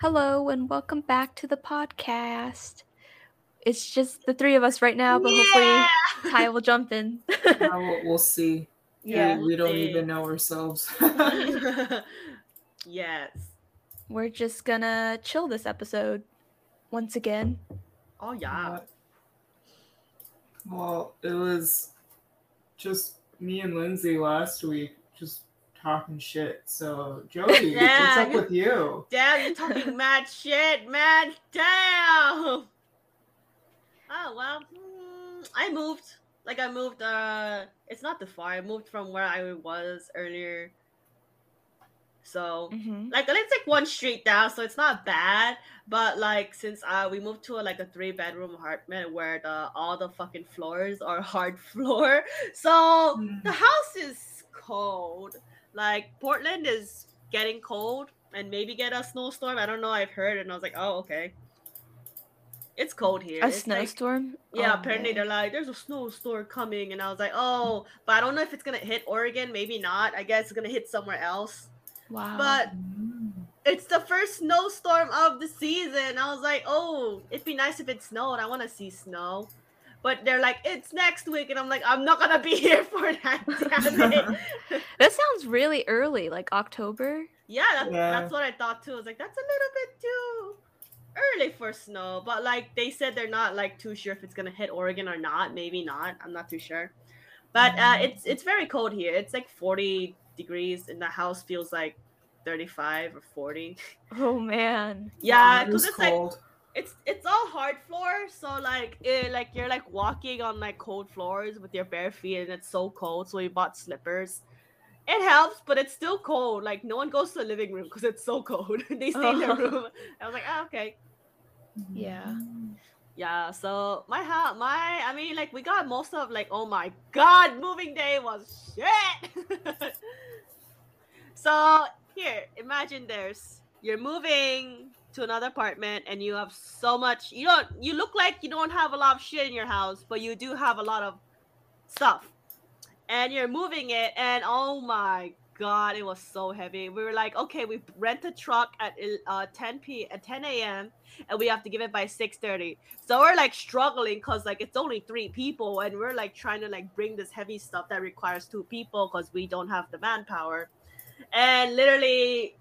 Hello and welcome back to the podcast. It's just the three of us right now, but Yeah! hopefully Ty will jump in. Now we'll, we'll see. Yeah, we, we don't see. even know ourselves. yes. We're just gonna chill this episode once again. Oh yeah. well, it was just me and Lindsay last week, just talking shit. So, Jody, what's Yeah. up with you? Damn, you're talking mad shit, man. Damn. Oh well, mm, I moved. Like I moved. Uh, it's not too far. I moved from where I was earlier. So hmm like it's like one street down, so it's not bad. But like since uh we moved to a, like a three bedroom apartment where the all the fucking floors are hard floor, so Mm. the house is cold. Like Portland is getting cold and maybe get a snowstorm. I don't know. I've heard and I was like, oh okay. It's cold here. A It's like- snowstorm? yeah, Oh, apparently man. they're like, there's a snowstorm coming, and I was like, oh, but I don't know if it's gonna hit Oregon. Maybe not. I guess it's gonna hit somewhere else. Wow. But it's the first snowstorm of the season. I was like, oh, it'd be nice if it snowed. I want to see snow. But they're like, it's next week, and I'm like, I'm not gonna be here for that. That sounds really early, like October. yeah, that's, Yeah. that's what I thought too. I was like, that's a little bit too early for snow. But like they said, they're not like too sure if it's gonna hit Oregon or not. Maybe not. I'm not too sure. But uh, it's it's very cold here. It's like 40 degrees, and the house feels like 35 or 40. Oh man. Yeah, because was it's like cold. It's it's all hard floor so like it, like you're like walking on like cold floors with your bare feet and it's so cold so we bought slippers. It helps but it's still cold like no one goes to the living room because it's so cold. They stay in their room. I was like oh, okay. Yeah. yeah so my house my i mean like we got most of like oh my god moving day was shit. So here imagine there's you're moving to another apartment and you have so much you don't you look like you don't have a lot of shit in your house but you do have a lot of stuff and you're moving it and oh my god it was so heavy we were like okay we rent a truck at uh, 10 p at 10 a.m and we have to give it by 6:30. So we're like struggling because like it's only three people, and we're like trying to like bring this heavy stuff that requires two people because we don't have the manpower. And literally,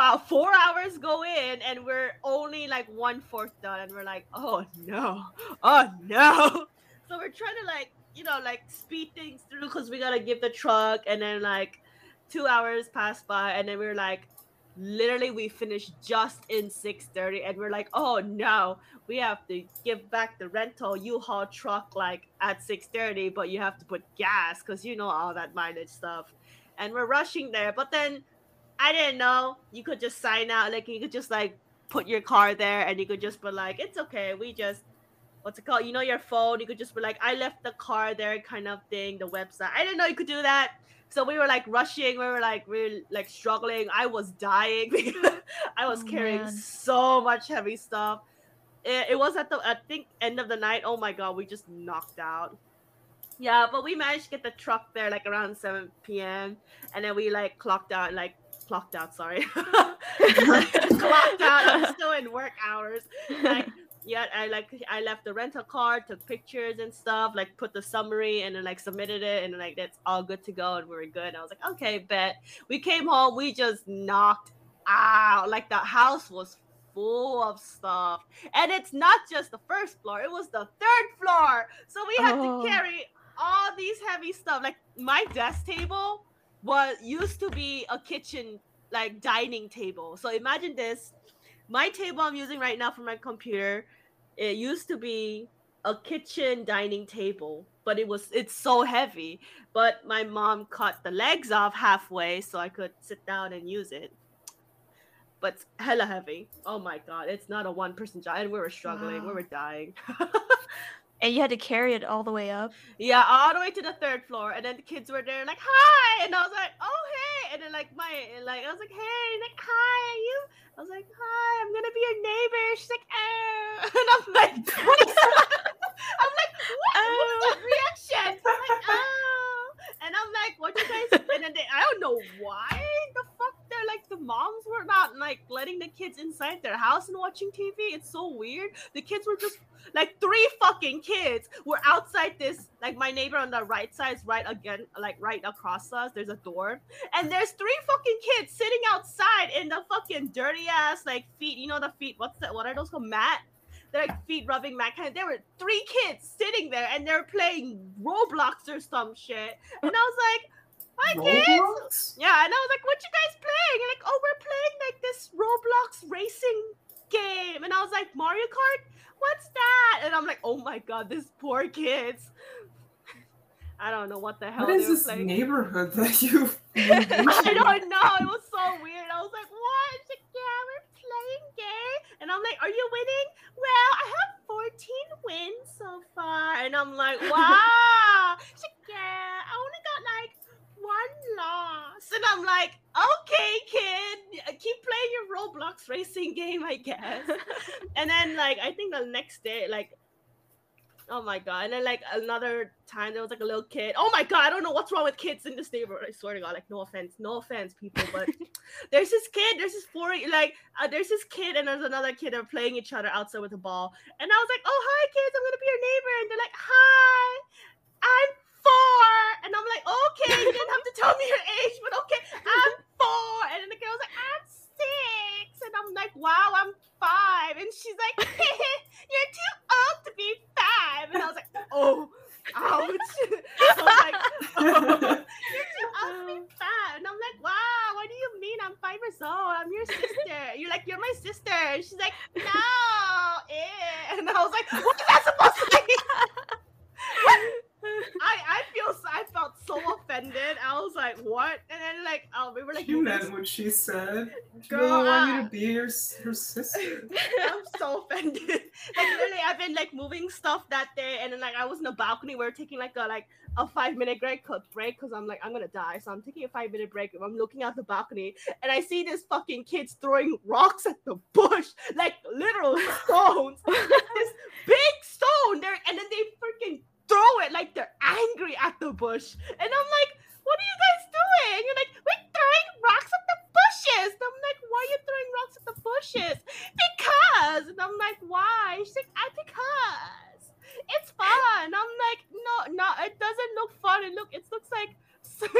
about four hours go in, and we're only like one fourth done, and we're like, oh no, oh no. So we're trying to like you know like speed things through because we gotta give the truck, and then like two hours pass by, and then we're like literally we finished just in 6.30 and we're like oh no. We have to give back the rental u-haul truck like at 6.30 but you have to put gas because you know all that mileage stuff. And we're rushing there but then i didn't know. You could just sign out like you could just like put your car there and you could just be like it's okay we just what's it called you know your phone you could just be like i left the car there kind of thing the website. I didn't know you could do that. So we were like rushing we were like we were like struggling. I was dying because i was Oh, carrying man. so much heavy stuff. It, it was at the i think end of the night. Oh my god we just knocked out. Yeah but we managed to get the truck there like around 7 p.m and then we like clocked out like clocked out sorry. Clocked out i'm still in work hours. Like yeah i like i left the rental car took pictures and stuff like put the summary and then like submitted it and like that's all good to go and we were good. I was like okay bet. We came home we just knocked out. Like the house was full of stuff. And it's not just the first floor it was the third floor. So we had Oh. to carry all these heavy stuff. Like my desk table was used to be a kitchen like dining table so imagine this my table I'm using right now for my computer, it used to be a kitchen dining table, but it was it's so heavy. But my mom cut the legs off halfway so I could sit down and use it. But hella heavy. Oh my god, it's not a one person job, and we were struggling, we were dying. and you had to carry it all the way up. Yeah, all the way to the third floor, and then the kids were there, like hi, and I was like, oh hey, and then like my like I was like hey, like hi, are you? I was like hi, I'm gonna be your neighbor. She's like oh, and I'm like what is I'm like what? Oh. What's that reaction? I'm like oh, and I'm like what you guys? And then they, I don't know why the fuck they're like the moms were not like letting the kids inside their house and watching TV. It's so weird. The kids were just like three fucking kids were outside this like my neighbor on the right side is right again like right across us there's a door and there's three fucking kids sitting outside in the fucking dirty ass like feet you know the feet what's that what are those called mat they're like feet rubbing mat kind of there were three kids sitting there and they're playing roblox or some shit and i was like Hi kids. Yeah, and I was like, "What you guys playing?" And like, "Oh, we're playing like this Roblox racing game." And I was like, "Mario Kart? What's that?" And I'm like, "Oh my god, these poor kids." I don't know what the hell What is this playing. neighborhood that you? I don't know. It was so weird. I was like, "What?" She's like, "Yeah, we're playing game." And I'm like, "Are you winning?" Well, I have 14 wins so far. And I'm like, "Wow." She's like, "Yeah, I only got like one loss." And I'm like, "Okay, kid, keep playing your Roblox racing game, I guess." and then like I think the next day, like Oh my god! And then like another time, there was like a little kid. Oh my god! I don't know what's wrong with kids in this neighborhood. I swear to God, like no offense, no offense, people, but there's this kid. There's this four like uh, there's this kid and there's another kid. They're playing each other outside with a ball, and I was like, "Oh hi, kids! I'm gonna be your neighbor." And they're like, "Hi, I'm four. and I'm like, "Okay, you didn't have to tell me your age, but okay, I'm four. And then the girl was like, "I'm six. and I'm like, "Wow, I'm five. and she's like, "You're too old to be five. and I was like, "Oh." Ouch! I was like, oh, you're too old to be five. And I'm like, wow, what do you mean? I'm five years old. I'm your sister. You're like, you're my sister. And she's like, no. eh." And I was like, what is that supposed to mean? I, I feel I felt so offended. I was like, what? And then like, oh, we were like, you meant what she said. Girl, really want you I- to be your, her sister. I'm so offended. Like literally, I've been like moving stuff that day, and then like I was in the balcony. We were taking like a like a five minute break break because I'm like I'm gonna die, so I'm taking a five minute break. I'm looking out the balcony, and I see this fucking kids throwing rocks at the bush, like literal stones. this big stone there, and then they freaking throw it like they're angry at the bush, and I'm like. What are you guys doing? And you're like, we're throwing rocks at the bushes. And I'm like, why are you throwing rocks at the bushes? because and i'm like why she's like i because it's fun i'm like no no it doesn't look fun it look it looks like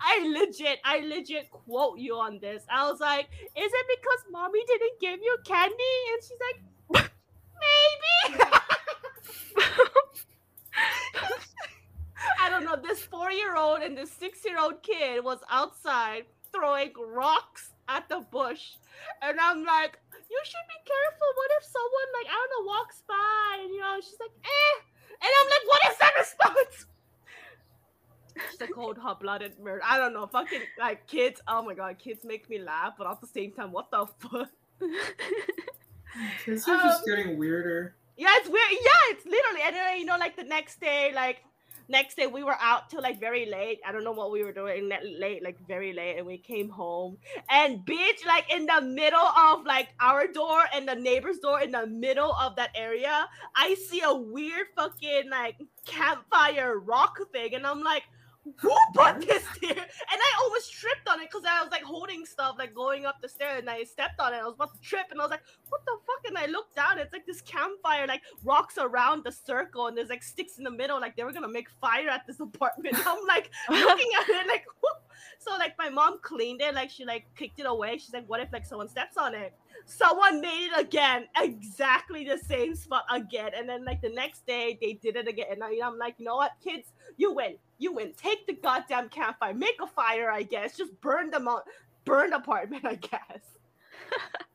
i legit i legit quote you on this i was like is it because mommy didn't give you candy and she's like maybe i don't know this four-year-old and this six-year-old kid was outside throwing rocks at the bush and i'm like you should be careful. What if someone like I don't know walks by and you know she's like eh, and I'm like, what is that response? She's a cold hot blooded murder. I don't know, fucking like kids. Oh my god, kids make me laugh, but at the same time, what the fuck? Are just Um, getting weirder. Yeah, it's weird. Yeah, it's literally. And then you know, like the next day, like next day we were out till like very late. I don't know what we were doing that late, like very late, and we came home. And bitch, like in the middle of like our door and the neighbor's door, in the middle of that area, I see a weird fucking like campfire rock thing, and I'm like. Who put this here? And I almost tripped on it because I was like holding stuff, like going up the stairs, and I stepped on it. I was about to trip, and I was like, "What the fuck?" And I looked down. It's like this campfire, like rocks around the circle, and there's like sticks in the middle. Like they were gonna make fire at this apartment. I'm like looking at it, like. Whoop. So like my mom cleaned it, like she like kicked it away. She's like, "What if like someone steps on it?" Someone made it again, exactly the same spot again. And then like the next day, they did it again. And I, I'm like, you know what, kids, you win, you win. Take the goddamn campfire, make a fire, I guess. Just burn them out, burn the apartment, I guess.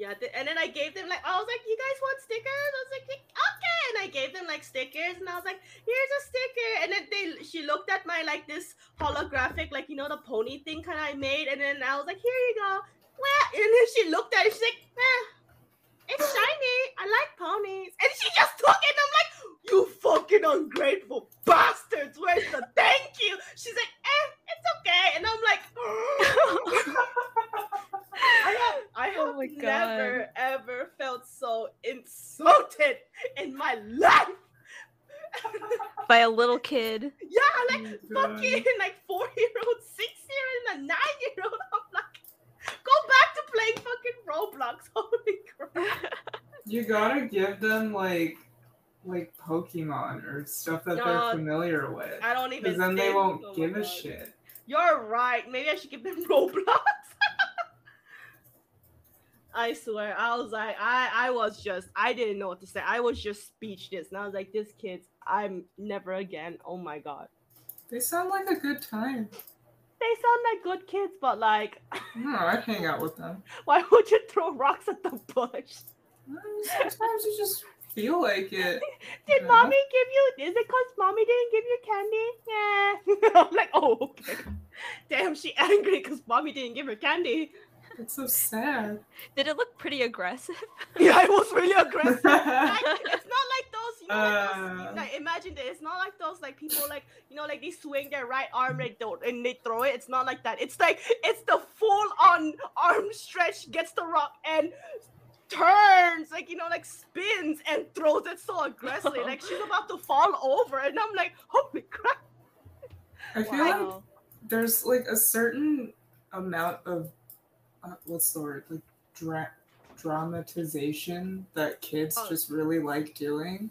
Yeah, th- and then I gave them like I was like, "You guys want stickers?" I was like, "Okay," and I gave them like stickers, and I was like, "Here's a sticker." And then they, she looked at my like this holographic, like you know the pony thing kind of I made, and then I was like, "Here you go." Well, and then she looked at it, she's like, eh, "It's shiny. I like ponies," and she just took it. And I'm like, "You fucking ungrateful bastards! Where's the thank you?" She's like, "Eh, it's okay," and I'm like. I have, I have Oh my never ever felt so insulted in my life. By a little kid. yeah, like Oh fucking like four year old, six year old, and a nine year old. I'm Roblox. Holy crap! You gotta give them like like Pokemon or stuff that No, they're familiar with. I don't even. Because then they won't oh give a shit. You're right. Maybe I should give them Roblox. I swear, I was like, I, I was just, I didn't know what to say. I was just speechless, and I was like, this kids, I'm never again. Oh my god, They sound like a good time. They sound like good kids, but like, No, I'd hang out with them. why would you throw rocks at the bush? Sometimes you just feel like it. Did Yeah. mommy give you? Is it cause mommy didn't give you candy? Yeah. I'm like, oh, okay. Damn, she angry because mommy didn't give her candy. It's so sad. Did it look pretty aggressive? Yeah, I was really aggressive. like, it's not like those, you know, like, those, Uh. like imagine this. It's not like those like people like you know like they swing their right arm like don't and they throw it. It's not like that. It's like it's the full on arm stretch gets the rock and turns like you know like spins and throws it so aggressively like she's about to fall over and I'm like holy crap. I feel like there's like a certain amount of uh, what's the word like dra- dramatization that kids Oh. just really like doing.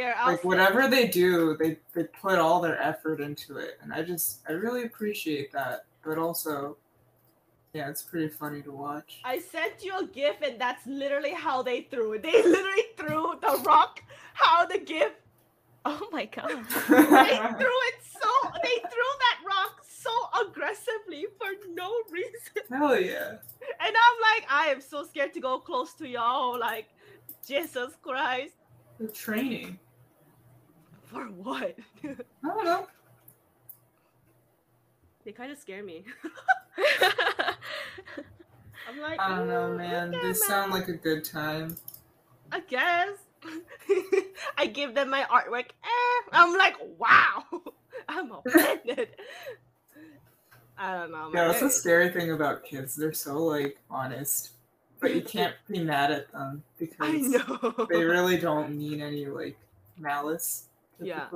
I'll like say- whatever they do, they they put all their effort into it, and I just I really appreciate that. But also, yeah, it's pretty funny to watch. I sent you a gif and that's literally how they threw it. They literally threw the rock. How the gif Oh my god. they threw it so they threw that rock so aggressively for no reason Hell yeah! and i'm like i am so scared to go close to y'all like jesus christ The training. for what I don't know. they kind of scare me i'm like I don't know, "Mm, man. okay, They sound like a good time. i guess i give them my artwork eh. i'm like wow i'm offended i don't know Yeah, that's the scary thing about kids. They're so like honest, but you can't be mad at them because they really don't mean any like malice. Yeah.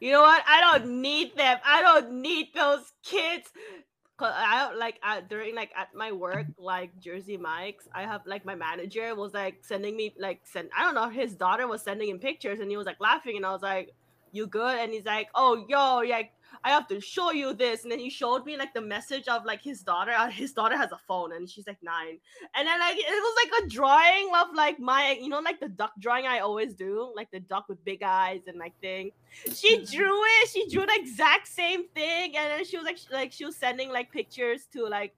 You know what? I don't need them. I don't need those kids. Cause I don't like I, during like at my work, like Jersey Mike's, I have like my manager was like sending me like send I don't know his daughter was sending him pictures and he was like laughing and I was like, "You good?" And he's like, "Oh, yo, like I have to show you this." And then he showed me like the message of like his daughter. uh, His daughter has a phone and she's like nine, and then like it was like a drawing of like my you know like the duck drawing I always do, like the duck with big eyes and like thing she Mhm. drew it. She drew the exact same thing, and then she was like, sh- like she was sending like pictures to like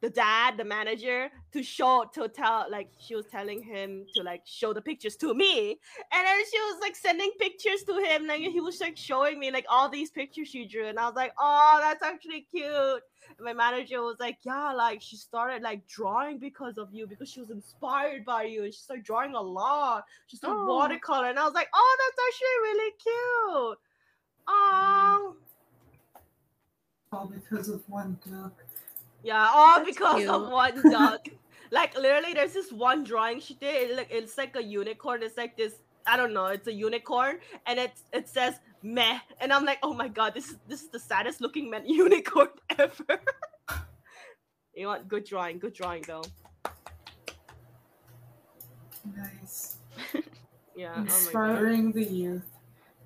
the dad, the manager, to show to tell like she was telling him to like show the pictures to me, and then she was like sending pictures to him. Like he was like showing me like all these pictures she drew, and I was like, oh, that's actually cute. And my manager was like, yeah, like she started like drawing because of you because she was inspired by you, and she started drawing a lot. She started Oh. watercolor, and I was like, oh, that's actually really cute. Oh, All because of one duck. Yeah, all That's because of one duck. like literally, there's this one drawing she did. It, like it's like a unicorn. It's like this. I don't know. It's a unicorn, and it's it says meh, and I'm like, oh my god, this is this is the saddest looking man unicorn ever. you know? Good drawing. Good drawing though. Nice. Yeah. Oh my god. Inspiring the youth.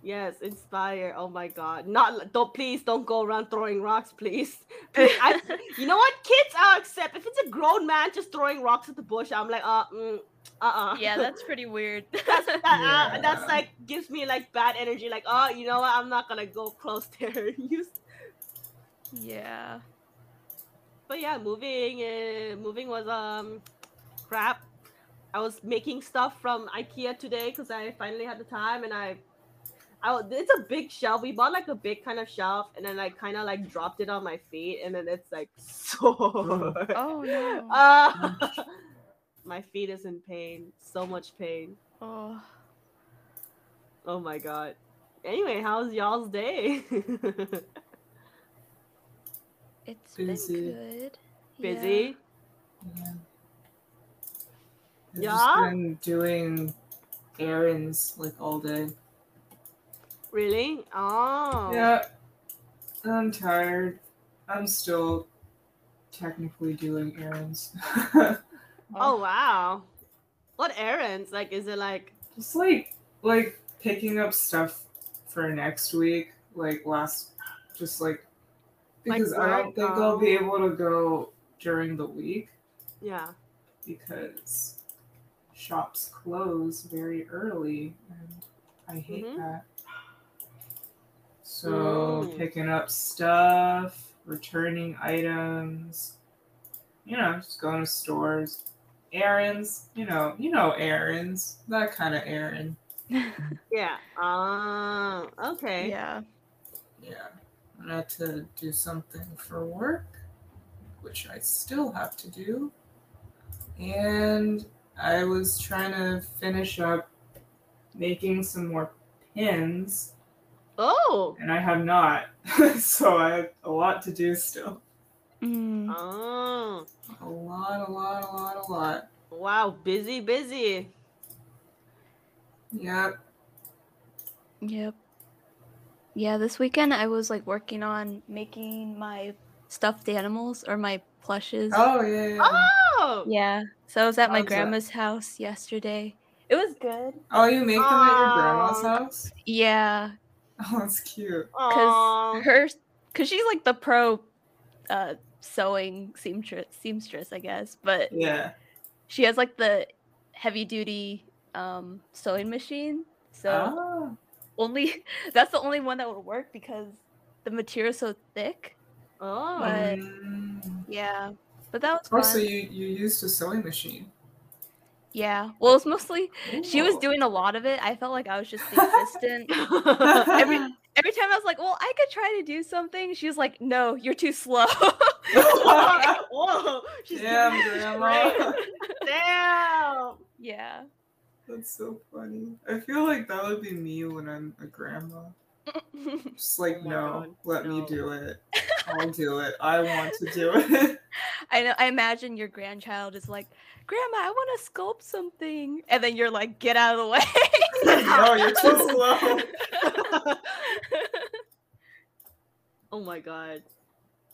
Yes, inspire. Oh my god. Not don't please don't go around throwing rocks, please. Please, I, you know what? Kids I'll accept. If it's a grown man just throwing rocks at the bush, I'm like, uh mm, uh-uh. yeah, that's pretty weird. that's that, uh, that's like gives me like bad energy. Like, oh, you know what? I'm not gonna go close there. You s- yeah. but yeah, moving uh, moving was um crap. I was making stuff from IKEA today because I finally had the time and I I w- it's a big shelf. We bought like a big kind of shelf and then I kind of like dropped it on my feet and then it's like sore. Oh no. Ah, my feet is in pain. So much pain. oh. Oh my god. Anyway, how's y'all's day? It's Busy. been good. Busy? Yeah. I've Yeah? just been doing errands like all day. Really? Oh. Yeah. I'm tired. I'm still technically doing errands. Oh wow. What errands? Like is it like Just like like picking up stuff for next week, like last, just like Like because I don't think I'll be um, able to go during the week yeah. because shops close very early and I hate Mhm. that. So picking up stuff, returning items, you know, just going to stores, errands, you know, you know errands, that kind of errand. Yeah. Ah, okay. yeah. Yeah. I had to do something for work, which I still have to do. And I was trying to finish up making some more pins, Oh. and I have not. so I have a lot to do still. Mm. Oh. A lot, a lot, a lot, a lot. Wow, busy, busy. Yep. Yep. Yeah, this weekend I was like working on making my stuffed animals or my plushes. Oh, yeah, yeah. Oh. Yeah. So I was at my How's that? grandma's house yesterday. It was good. Oh, you make them at your grandma's house? Yeah, Oh, that's cute. cuz her cuz she's like the pro uh sewing seamstress seamstress, I guess, but Yeah. she has like the heavy duty um sewing machine. So Ah. only that's the only one that would work because the material's so thick. Oh. But- Mm. Yeah. But that was Oh, fun. so you, you used a sewing machine. Yeah. Well, it's mostly she was doing a lot of it. I felt like I was just the assistant. Every every time I was like, "Well, I could try to do something." She was like, "No, you're too slow." Whoa. She's Damn, grandma. Damn. yeah. That's so funny. I feel like that would be me when I'm a grandma. Just like, Oh no, God, let me do it. I'll do it. I want to do it. I know. I imagine your grandchild is like, "Grandma, I want to sculpt something," and then you're like, "Get out of the way." no, oh, you're too slow. oh my god.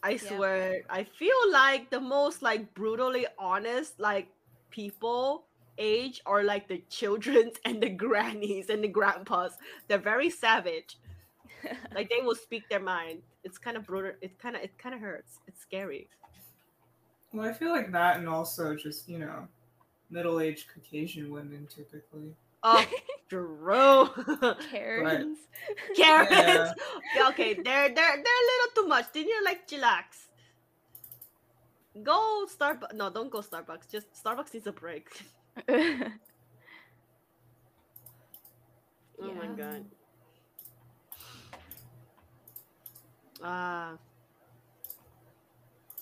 I swear, I feel like the most like brutally honest like people age are like the children's and the grannies and the grandpas. They're very savage. Like they will speak their mind. It's kind of brutal. It kind of it kind of hurts. It's scary. Well, I feel like that, and also just you know, middle-aged Caucasian women typically. Oh, Drew. Karens. Karens. Yeah. Yeah, okay, they're they're they're a little too much. Then you're like chillax. Go Starbucks. No, don't go Starbucks. Just Starbucks needs a break. Oh my god. Ah,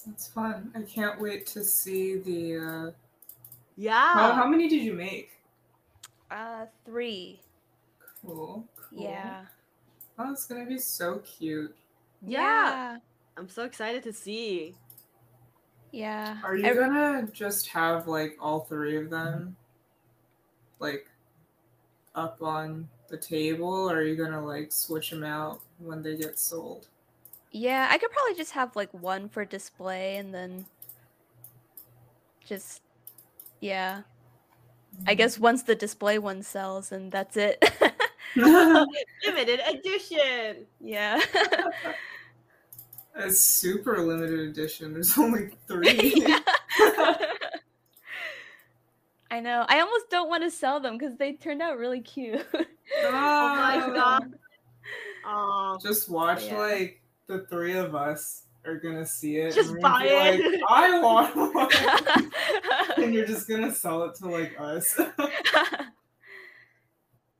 That's fun. I can't wait to see the. Uh... yeah. How, how many did you make? uh, three. Cool. cool. Yeah. Oh, it's gonna be so cute. yeah. I'm so excited to see. Yeah. Are you Every- gonna just have like all three of them, like, up on the table, or are you gonna like switch them out when they get sold? Yeah, I could probably just have like one for display and then just yeah. I mm-hmm. guess once the display one sells and that's it. Limited edition. yeah. a super limited edition. There's only three. I know. I almost don't want to sell them because they turned out really cute. Oh my Oh. god. Oh, Just watch Yeah. like the three of us are gonna see it. Just and buy it. Like, I want one. and you're just gonna sell it to like us.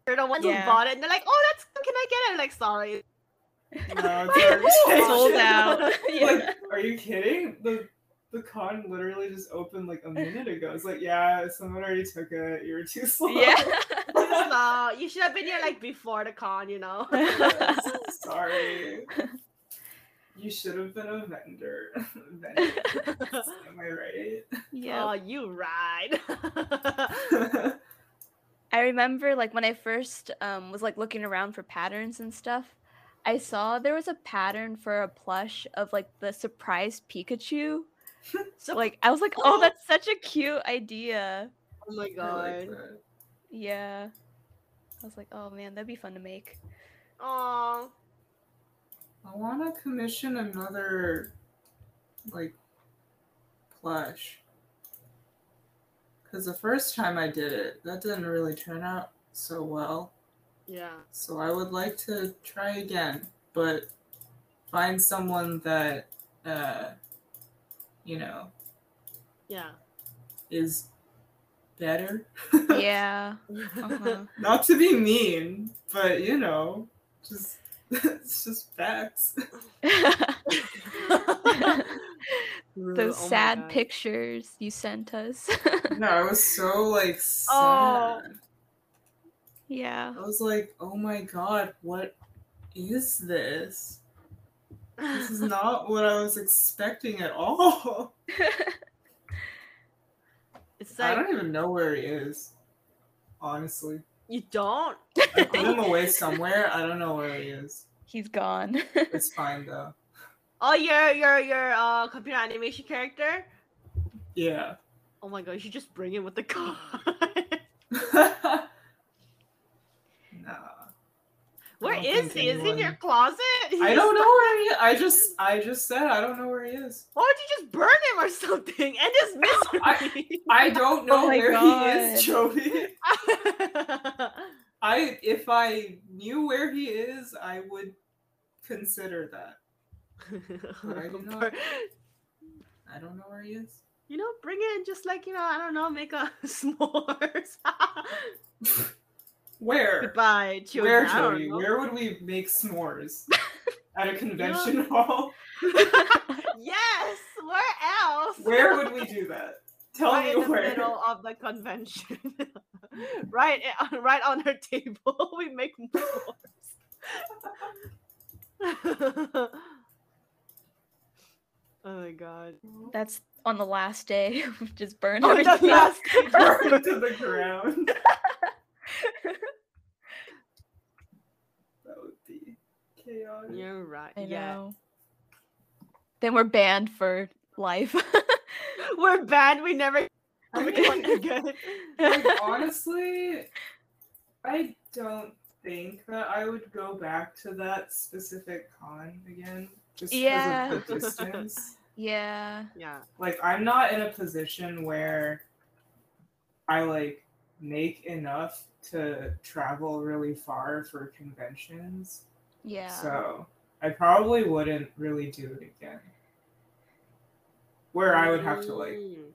you're the ones Yeah. who bought it, and they're like, "Oh, that's can I get it?" I'm like, sorry. no, it's already Sold out. yeah. Like, are you kidding? The the con literally just opened like a minute ago. It's like, yeah, someone already took it. You were too slow. yeah. No, you should have been here like before the con, you know. Sorry. You should have been a vendor. vendor. Am I right? yeah. Oh, you ride. I remember like when I first um, was like looking around for patterns and stuff, I saw there was a pattern for a plush of like the surprise Pikachu So, Like I was like, oh, that's such a cute idea. oh my I like god. Yeah. I was like, oh man, that'd be fun to make. Aw. I want to commission another, like, plush. Because the first time I did it, that didn't really turn out so well. Yeah. So I would like to try again, but find someone that, uh, you know, Yeah. is better. Yeah. Uh-huh. Not to be mean, but you know, just it's just facts. Those Oh sad pictures you sent us. No, I was so like oh. sad. Oh. yeah. I was like, oh my god, what is this? This is not what I was expecting at all. It's like, I don't even know where he is. Honestly. You don't. I put him away somewhere. I don't know where he is. He's gone. It's fine though. Oh, your your your uh computer animation character. Yeah. Oh my god, you should just bring him with the car. Where don't is he? Is he in your anyone- closet? I don't know where he is. I just I just said I don't know where he is. Why don't you just burn him or something? End his misery. I don't know Oh my where he is, God. Joey. I if I knew where he is, I would consider that. I do not. I don't know where he is. You know, bring it in just like you know, I don't know, make a s'mores. Where? Goodbye, children. Where, I Joey? know. Where would we make s'mores? At a convention hall? yes. Where else? Where would we do that? Tell right me in the where. middle of the convention. right, eh, right on our table, we make s'mores. oh my god! That's on the last day. We've just burn Oh, everything the up. last Burn to the ground. That would be chaotic. You're right. I yeah, know. Then we're banned for life. we're banned. We never I mean, again. like honestly, I don't think that I would go back to that specific con again, just because Yeah. of the distance. yeah. Yeah. like I'm not in a position where I like make enough to travel really far for conventions. Yeah. So I probably wouldn't really do it again. Where I would have to like Mm.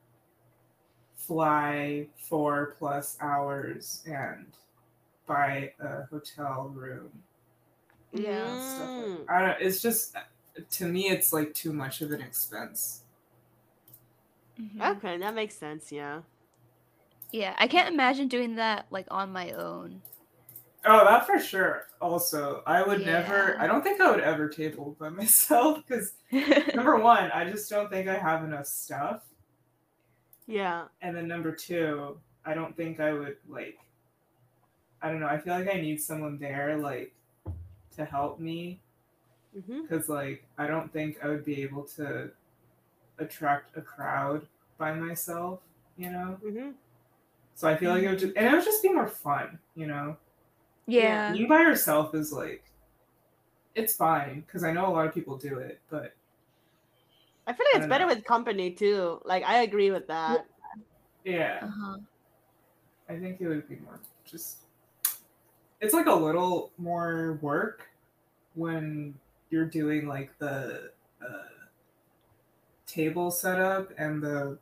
fly four plus hours and buy a hotel room. Yeah. Stuff Mm. like, I don't. It's just to me, it's like too much of an expense. Mhm. Okay, that makes sense. Yeah. Yeah, I can't imagine doing that like on my own. Oh, that for sure. Also, I would never. I don't think I would ever table by myself because number one, I just don't think I have enough stuff, Yeah. and then number two, I don't think I would like. I don't know. I feel like I need someone there, like, to help me because, like, I don't think I would be able to attract a crowd by myself. You know. hmm So I feel like it would just, and it would just be more fun. You know. Yeah. being by yourself is like it's fine because i know a lot of people do it but I feel like I it's better know. with company too. Like I agree with that. yeah Uh-huh. i think it would be more just it's like a little more work when you're doing like the uh, table setup and the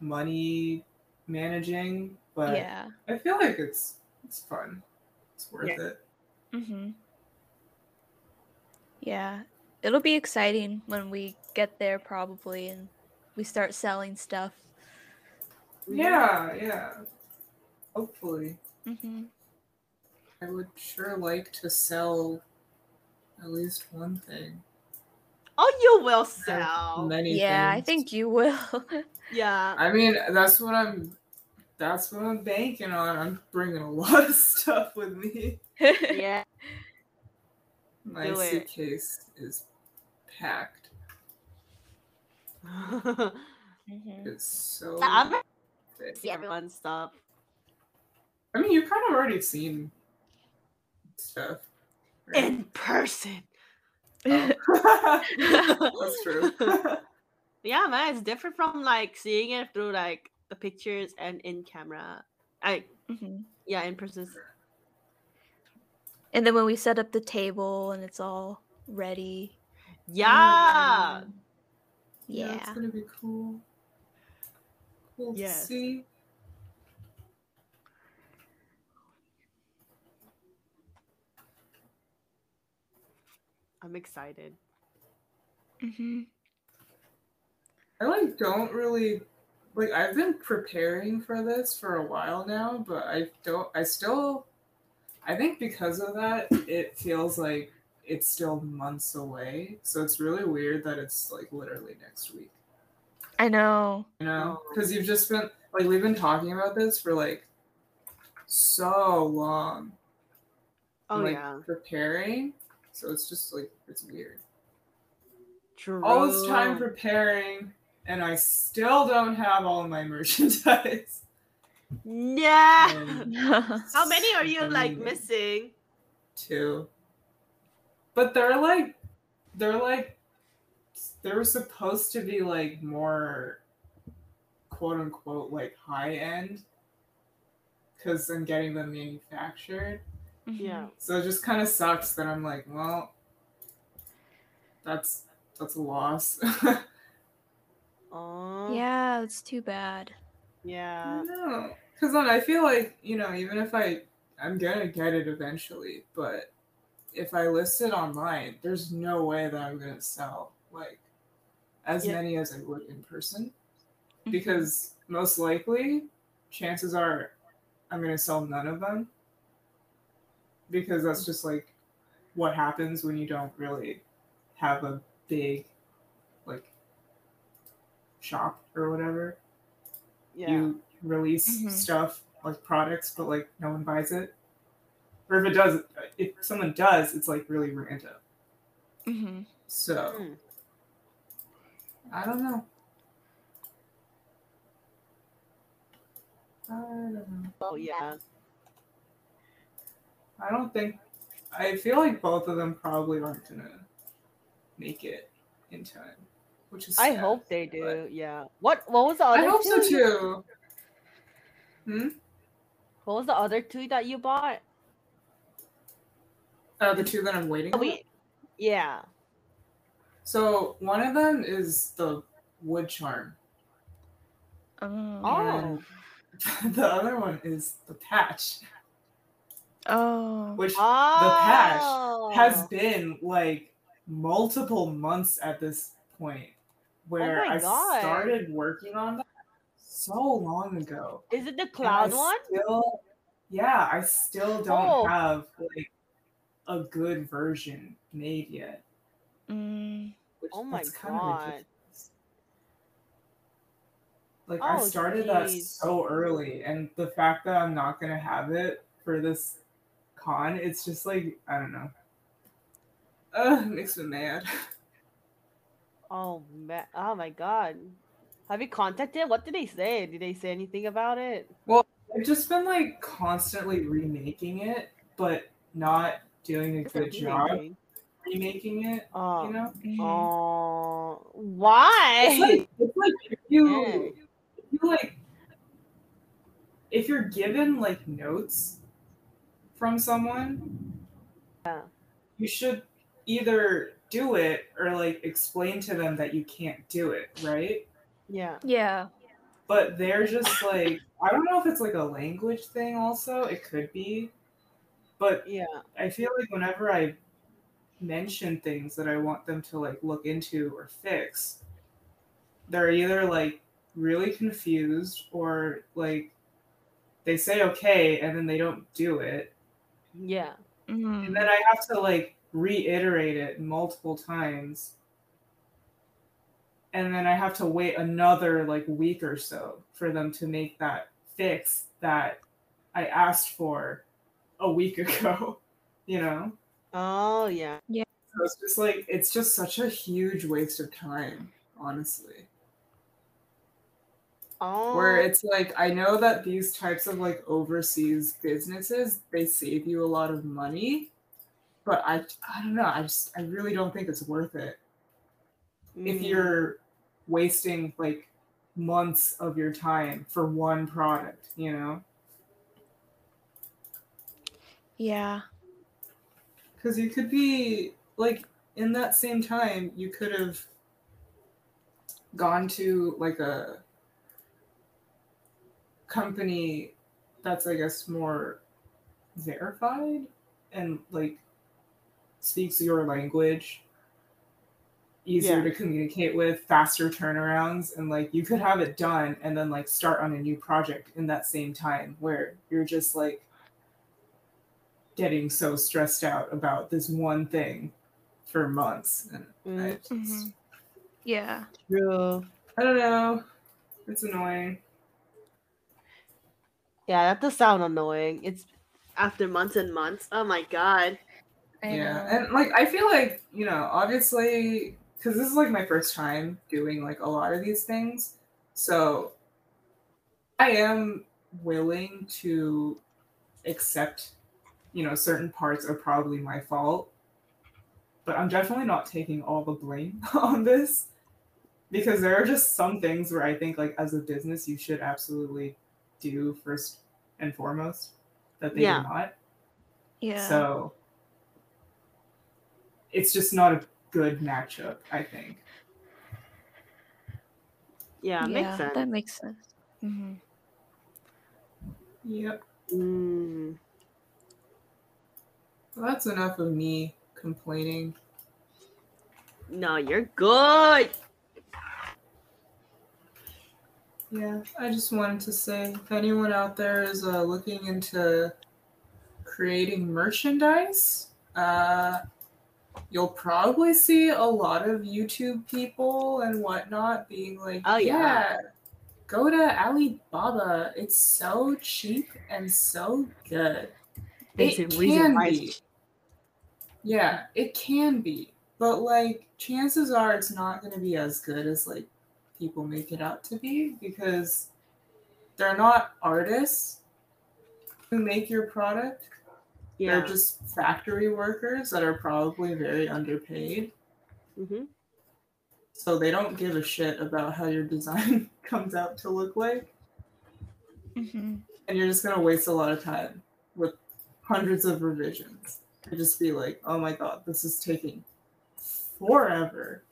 money managing but Yeah. i feel like it's it's fun it's worth Yeah. it Mhm. Yeah. It'll be exciting when we get there probably and we start selling stuff. yeah yeah hopefully Mhm. I would sure like to sell at least one thing. Oh, you will sell. Many Yeah, I think you will. Yeah. I mean, that's what I'm. That's what I'm banking on. I'm bringing a lot of stuff with me. Yeah. My Do suitcase is packed. Mhm. It's so. I'm thick. see everyone stuff. I mean, you've kind of already seen stuff. right? in person. Oh. That's true. yeah, man, it's different from like seeing it through like the pictures and in camera. I Mhm. yeah, in person. And then when we set up the table and it's all ready. Yeah. yeah, it's gonna be cool. Cool Yes. to see. I'm excited. Mm-hmm. I like don't really like I've been preparing for this for a while now, but I don't I still I think because of that it feels like it's still months away. So it's really weird that it's like literally next week. I know. You know? Because you've just been like we've been talking about this for like so long. Oh and, like, yeah. Preparing. So it's just like it's weird. True. all this time preparing and I still don't have all my merchandise. Yeah. Um, and How many are you like missing? two. But they're like they're like they were supposed to be like more quote unquote like high end because I'm getting them manufactured. Mm-hmm. Yeah. So it just kind of sucks that I'm like, well, that's that's a loss. Oh. Yeah, it's too bad. Yeah. No, because then I feel like you know, even if I, I'm gonna get it eventually, but if I list it online, there's no way that I'm gonna sell like as Yeah. many as I would in person, Mhm. because most likely, chances are, I'm gonna sell none of them, because that's just like what happens when you don't really have a big like shop or whatever Yeah. you release Mhm. stuff like products, but like no one buys it. Or if it does, if someone does, it's like really random. Mhm. So Hmm. I don't know. I don't know. Oh yeah. I don't think. I feel like both of them probably aren't gonna make it in time, which is. I sad, hope they do. but- Yeah. What What was the other? I other? hope so two? too. Hmm. What was the other two that you bought? Uh, the two that I'm waiting. Oh, on? Yeah. So one of them is the wood charm. Oh. Oh. And the other one is the patch, Oh. which Oh. The patch has been like multiple months at this point where Oh I God. started working on that so long ago. Is it the cloud one? Still, yeah, I still don't Oh. have like a good version made yet. Mm. Which, Oh my God. Like I Oh, started that so early, and the fact that I'm not gonna have it for this con, it's just like I don't know. Uh, makes me mad. Oh man. Oh my god. Have you contacted? What did they say? Did they say anything about it? Well, I've just been like constantly remaking it, but not doing a good job remaking it. Oh. You know. Oh. Mm-hmm. Why? it's like, it's like if you, Yeah. if you like, if you're given like notes from someone, Yeah. you should either do it or like explain to them that you can't do it, right? yeah. Yeah. But they're just like, I don't know if it's like a language thing, also, it could be. But Yeah. I feel like whenever I mention things that I want them to like look into or fix, they're either like really confused or like they say okay and then they don't do it. Yeah. Mhm. And then I have to like reiterate it multiple times. And then I have to wait another like week or so for them to make that fix that I asked for a week ago, you know? Oh yeah. So it's just like it's just such a huge waste of time, honestly. Oh, Where it's like I know that these types of like overseas businesses they save you a lot of money, but I I don't know, I just I really don't think it's worth it if mm, you're wasting like months of your time for one product, you know? Yeah. Because you could be like in that same time, you could have gone to like a company that's, I guess, more verified and like speaks your language, easier Yeah. to communicate with, faster turnarounds, and like you could have it done and then like start on a new project in that same time where you're just like getting so stressed out about this one thing for months and I, mm-hmm. Yeah. true. I don't know it's annoying Yeah, that does sound annoying. It's after months and months. Oh my god. I yeah know. and like i feel like you know obviously because this is like my first time doing like a lot of these things so i am willing to accept you know certain parts are probably my fault but i'm definitely not taking all the blame on this because there are just some things where i think like as a business you should absolutely do first and foremost that they Yeah. do not yeah. so it's just not a good matchup, I think. Yeah, makes sense. That makes sense. hmm Yep. Mm. Well, that's enough of me complaining. No, you're good. Yeah, I just wanted to say if anyone out there is uh, looking into creating merchandise, uh, you'll probably see a lot of YouTube people and whatnot being like, Oh, yeah. go to Alibaba. It's so cheap and so good. A it can be. Yeah, it can be. But like chances are it's not going to be as good as like people make it out to be because they're not artists who make your product. Yeah. They're just factory workers that are probably very underpaid. hmm So they don't give a shit about how your design comes out to look like. hmm And you're just going to waste a lot of time with hundreds of revisions. And just be like, oh my god, this is taking forever.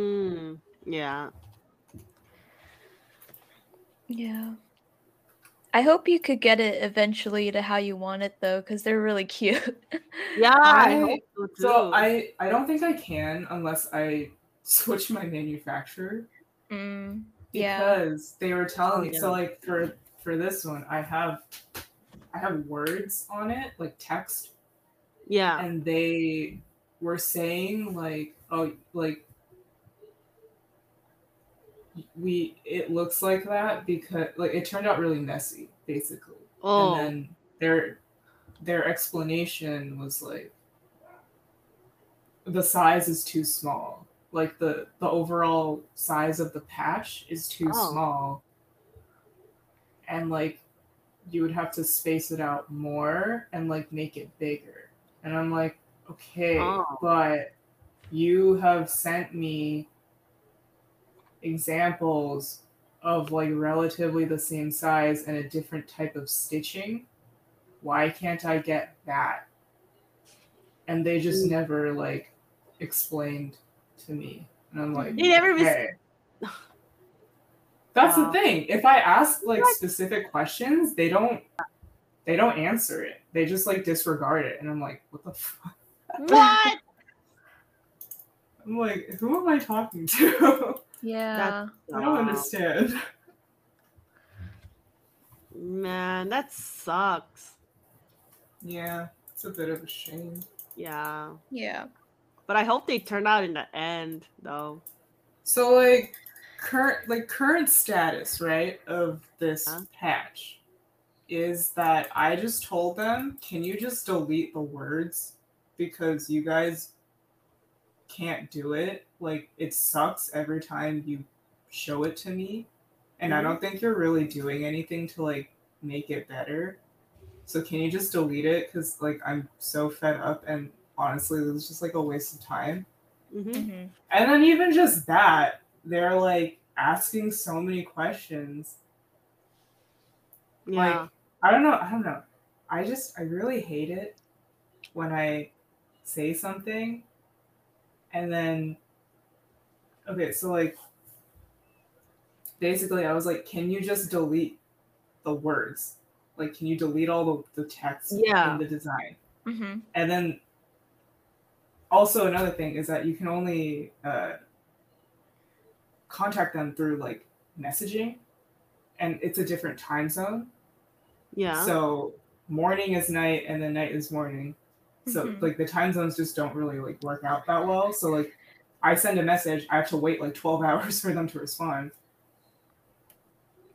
Mm. Yeah. Yeah. I hope you could get it eventually to how you want it though, because they're really cute. Yeah. I, I- hope so, too. So I I don't think I can unless I switch my manufacturer mm, yeah. because they were telling me yeah. so like for for this one I have I have words on it like text yeah. and they were saying like oh like we it looks like that because like it turned out really messy basically Oh. and then their their explanation was like the size is too small like the the overall size of the patch is too Oh. small and like you would have to space it out more and like make it bigger and i'm like okay Oh. but you have sent me examples of like relatively the same size and a different type of stitching why can't i get that? And they just Mm. never like explained to me. And i'm like They never that's Wow. the thing. If i ask like specific questions they don't they don't answer it. They just like disregard it. And i'm like what the fuck? What? i'm like who am i talking to Yeah. i don't understand Man, that sucks. yeah it's a bit of a shame Yeah. Yeah. But I hope they turn out in the end, though. So like current like current status, right, of this Huh? patch is that I just told them, can you just delete the words because you guys can't do it. Like it sucks every time you show it to me, and I don't think you're really doing anything to like make it better. So can you just delete it? Because like I'm so fed up, and honestly, it was just like a waste of time. hmm Mhm. And then even just that, they're like asking so many questions. Yeah. Like I don't know, I don't know. I just I really hate it when I say something and then okay, so like basically I was like, can you just delete the words? Like can you delete all the, the text Yeah. in the design? Mhm. And then also another thing is that you can only uh, contact them through like messaging, and it's a different time zone. yeah. So morning is night, and then night is morning. So Mhm. like the time zones just don't really like work out that well. So like I send a message, I have to wait like twelve hours for them to respond.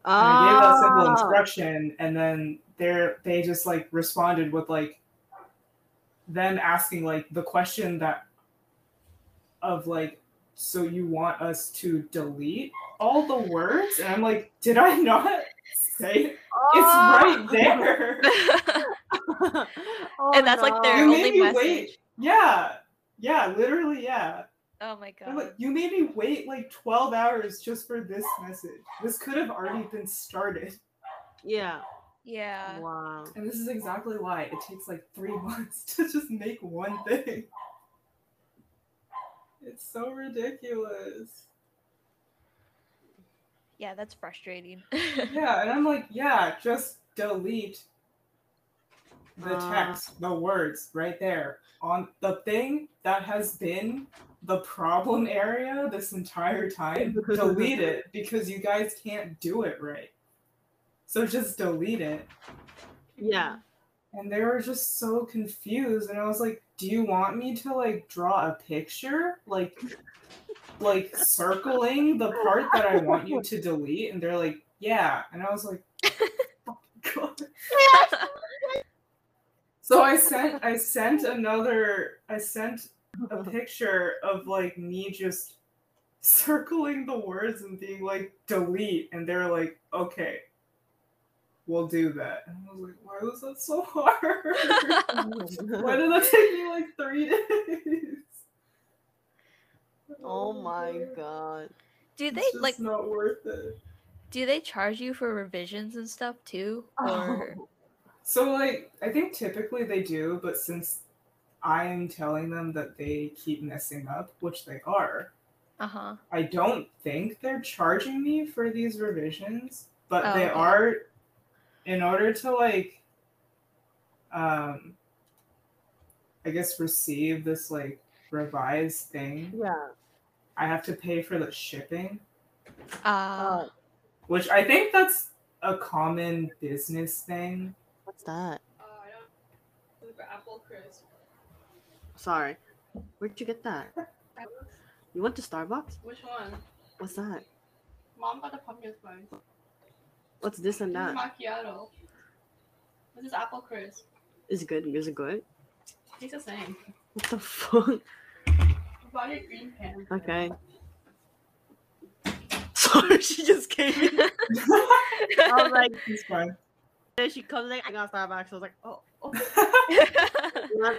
And I gave a simple Ah. instruction, and then they're they just like responded with like them asking like the question that of like, so you want us to delete all the words? And I'm like, did I not say it? It's right there. Oh, And that's, like, their You only made me message. wait. Yeah, yeah, literally, yeah. oh my god. like, you made me wait like 12 hours just for this message. This could have already been started. Yeah. yeah. Wow. And this is exactly why it takes like three months to just make one thing. It's so ridiculous. Yeah, that's frustrating. Yeah, and I'm like, yeah, just delete the Uh. text, the words right there on the thing that has been the problem area this entire time. delete it because you guys can't do it right. So just delete it. Yeah. and they were just so confused and i was like do you want me to like draw a picture like like circling the part that i want you to delete and they're like yeah and i was like "Oh God." So i sent i sent another i sent a picture of like me just circling the words and being like delete and they're like okay we'll do that and i was like why was that so hard why did that take me like three days? oh my god. do they It's just like not worth it. do they charge you for revisions and stuff too? Or Oh. So like I think typically they do, but since I'm telling them that they keep messing up, which they are, uh-huh. I don't think they're charging me for these revisions, but Oh, they okay. are in order to like um I guess receive this like revised thing, Yeah. I have to pay for the shipping. Uh, Oh, Which I think that's a common business thing. What's that? Uh, I don't. For apple crisp. Sorry. Where'd you get that? You went to Starbucks? Which one? What's that? Mom got the pumpkin spice. What's this and This is that? macchiato. This is apple crisp. Is it good? Is it good? Tastes the same. What the fuck? Buy a green pan. Okay. Sorry, she just came in. I was like, it's fine. Then she comes in, I got Starbucks. I was like, oh, okay. You want-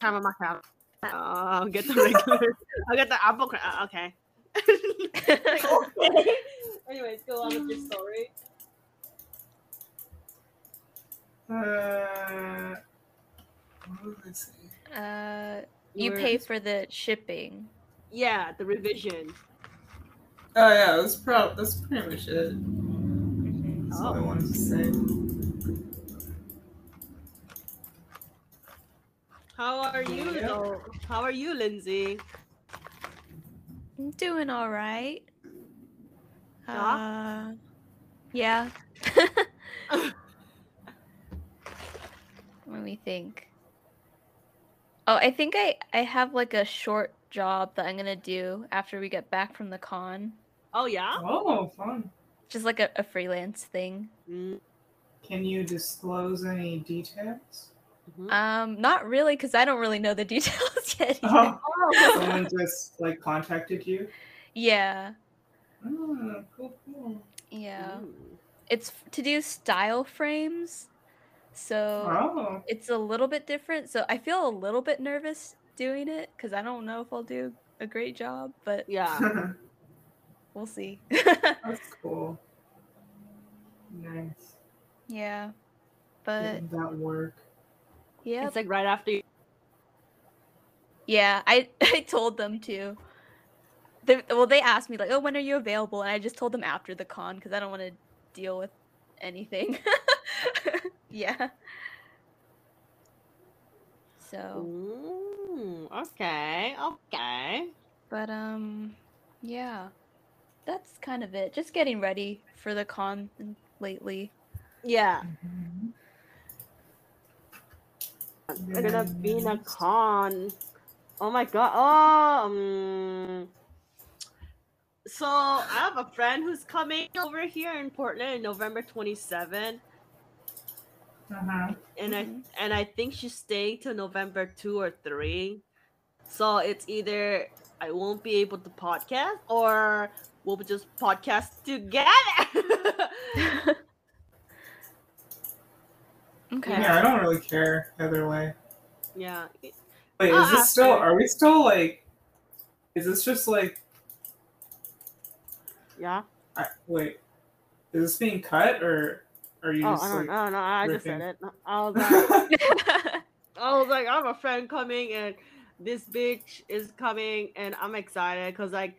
Time on my cap. Uh, I'll get the regular. I'll get the apple. Cra- uh, okay. okay. Anyways, go on with your story. Uh, what did I uh, you were- pay for the shipping. Yeah, the revision. Oh yeah, that's prob that's pretty much it. That's all I Oh. wanted to say. How are you, Yeah. though? How are you, Lindsay? I'm doing all right. Yeah? Uh, yeah. Let me think. Oh, I think I I have like a short job that I'm gonna do after we get back from the con. Oh yeah. Oh, fun. Just like a, a freelance thing. Mm, Can you disclose any details? Mhm. Um, not really, because I don't really know the details yet. Oh, someone just like contacted you. Yeah, Oh, cool, cool. yeah. Mm. It's to do style frames, so Oh, it's a little bit different. So I feel a little bit nervous doing it because I don't know if I'll do a great job, but Yeah. we'll see. that's cool. Nice. yeah, but Getting that work. yeah, It's like right after you. yeah. I I told them to. They, well, they asked me like, "Oh, when are you available?" And I just told them after the con because I don't want to deal with anything. yeah. So, Mm, okay. Okay. but um, yeah, that's kind of it. Just getting ready for the con n- lately. Yeah. Mhm. We're gonna be in a con. Oh my god. Oh. Um, so I have a friend who's coming over here in Portland in November 27, Uh-huh. and I Mhm. and I think she's staying till November two or three. So it's either I won't be able to podcast or we'll just podcast together. okay. Yeah, I don't really care either way. yeah. Wait, I'll is this still? her. Are we still like? Is this just like? Yeah. I, wait, is this being cut or are you Oh, just I don't, like? Know. I just said it. I was like, I was like, I have a friend coming and this bitch is coming and I'm excited because like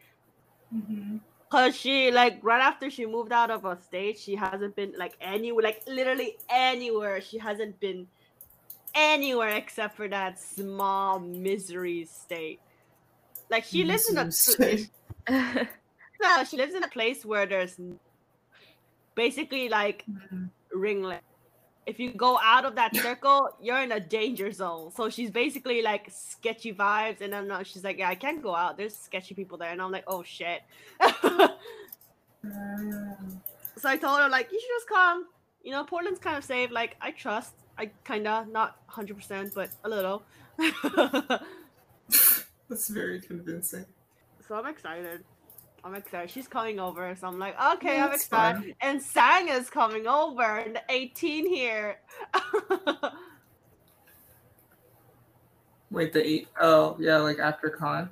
Mhm. Cause she like right after she moved out of a state, she hasn't been like anywhere like literally anywhere. She hasn't been anywhere except for that small misery state. Like she lives in a no, she lives in a place where there's basically like Mhm. ringlet. If you go out of that circle, you're in a danger zone. So she's basically like sketchy vibes, and then uh, she's like, "Yeah, I can't go out. There's sketchy people there." And I'm like, "Oh shit." So I told her like, "You should just come. You know, Portland's kind of safe. Like, I trust. I kinda not hundred percent, but a little." That's very convincing. so I'm excited. I'm excited. She's coming over, so I'm like, okay, I'm excited. fun. And Sang is coming over, and the 18 here. Wait, the eight oh yeah, like after con.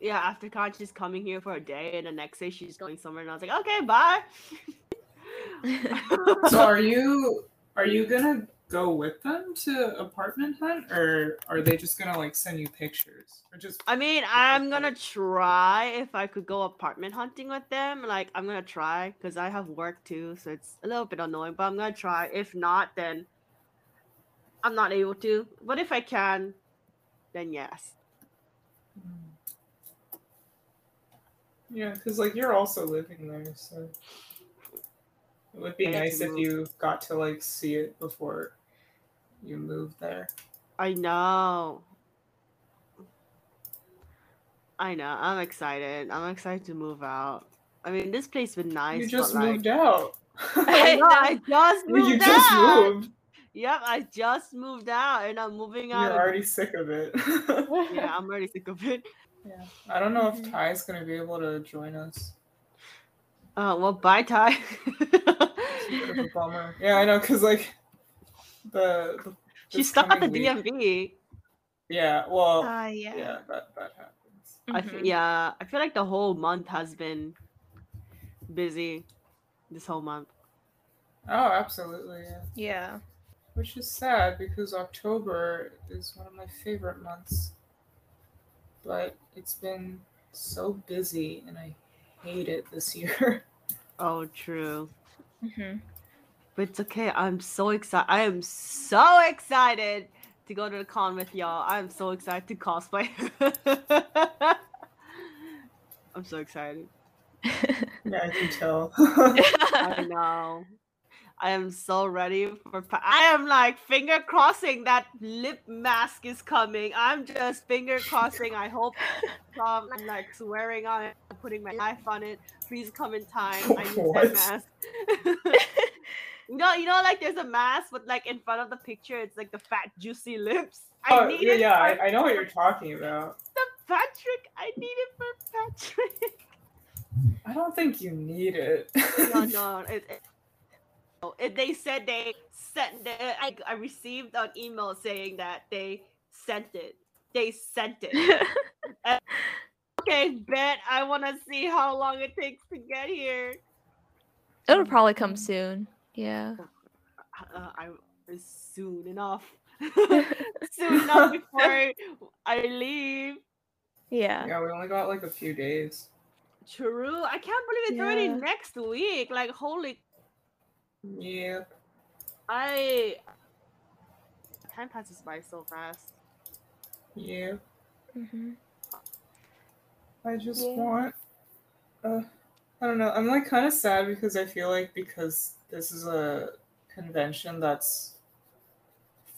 yeah, after con, she's coming here for a day, and the next day she's going somewhere, and I was like, okay, bye. So are you are you gonna go with them to apartment hunt or are they just gonna like send you pictures? Or just I mean, I'm gonna try if I could go apartment hunting with them. Like, I'm gonna try because I have work too, so it's a little bit annoying. But I'm gonna try. If not, then I'm not able to. But if I can, then yes. Hmm. Yeah, because like you're also living there, so it would be nice if you got to like see it before you moved there. I know. I know. I'm excited. I'm excited to move out. I mean, this place been nice. you just but, like, moved out. I know. I just moved you just moved. Yep, I just moved out, and I'm moving out. You're already sick of it. Yeah, I'm already sick of it. yeah. I don't know if Mhm. Ty's gonna be able to join us. Uh, well, bye, Ty. It's a bit of a bummer. Yeah, I know, cause like the, the She's stuck at the week- DMV. Yeah, well, Uh, yeah. yeah, that that happens. I f- Mhm. yeah, I feel like the whole month has been busy. This whole month. Oh, absolutely, yeah. Yeah. Which is sad because October is one of my favorite months. But it's been so busy and I hate it this year. Oh, true. hmm But it's okay. I'm so excited. I am so excited to go to the con with y'all. I'm so excited to cosplay. I'm so excited. yeah, I can tell. I know. I am so ready for. pa- I am like finger crossing that lip mask is coming. I'm just finger crossing. I hope um, I'm like swearing on it, putting my life on it. Please come in time. I need that mask. You know, you know, like there's a mask, but like in front of the picture, it's like the fat, juicy lips. I Oh, need yeah, it yeah for I, I know what you're talking about. The Patrick. I need it for Patrick. I don't think you need it. no, no. It, it, no, it- they said they sent. The, I I received an email saying that they sent it. They sent it. okay, bet. I want to see how long it takes to get here. It'll probably come soon. Yeah. Uh, I soon enough. soon enough before I leave. Yeah. yeah, we only got like a few days. True. I can't believe it's already next week. Like, holy. Yeah. I. Time passes by so fast. Yeah. hmm I just Yeah. want. Uh, I don't know. I'm like kind of sad because I feel like because this is a convention that's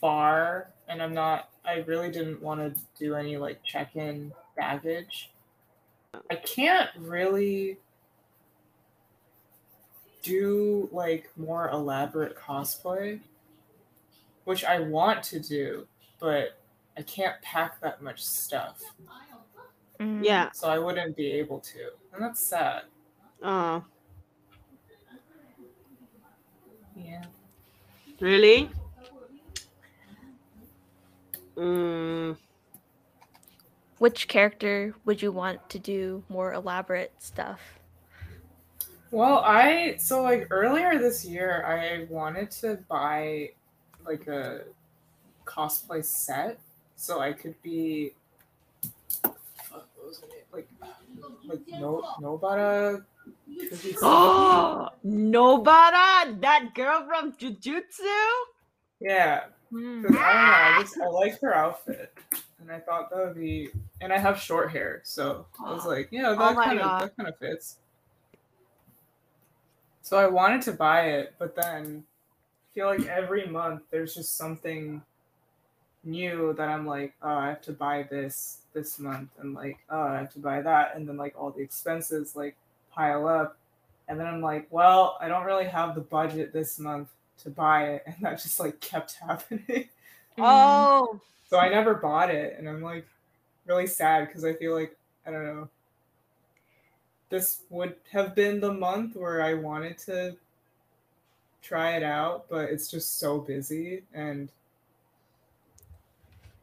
far, and I'm not. I really didn't want to do any like check-in baggage. I can't really do like more elaborate cosplay, which I want to do, but I can't pack that much stuff Mm. Yeah. so I wouldn't be able to, and that's sad. Uh, Yeah. really? Mm, Which character would you want to do more elaborate stuff? Well, I so like earlier this year, I wanted to buy like a cosplay set so I could be what was her like like no Nobara. Kuzuki- oh, Nobara, that girl from Jujutsu. yeah, Mm. 'cause I don't know. I just I like her outfit, and I thought that would be. And I have short hair, so I was like, yeah, Oh that my kind of that kind of fits. So I wanted to buy it, but then I feel like every month there's just something new that I'm like, oh, I have to buy this this month, and like, oh, I have to buy that, and then like all the expenses like pile up, and then I'm like, well, I don't really have the budget this month to buy it, and that just like kept happening. Mm. Oh, So I never bought it, and I'm like really sad because I feel like I don't know. This would have been the month where I wanted to try it out, but it's just so busy, and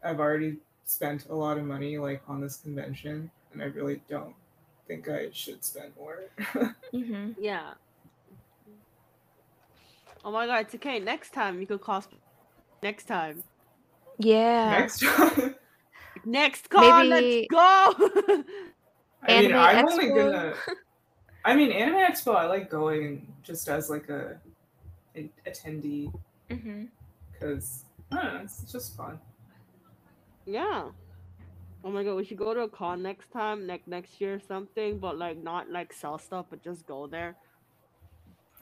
I've already spent a lot of money like on this convention, and I really don't think I should spend more. Mhm. yeah. Oh my god, it's okay. Next time you could cost. Next time. Yeah. Next time. Next con, Maybe- let's go. I mean, Anime I'm only Expo? gonna. I mean, Anime Expo. I like going just as like a, an attendee because I don't know, it's just fun. yeah. Oh my god, we should go to a con next time, next next year or something, but like not like sell stuff, but just go there.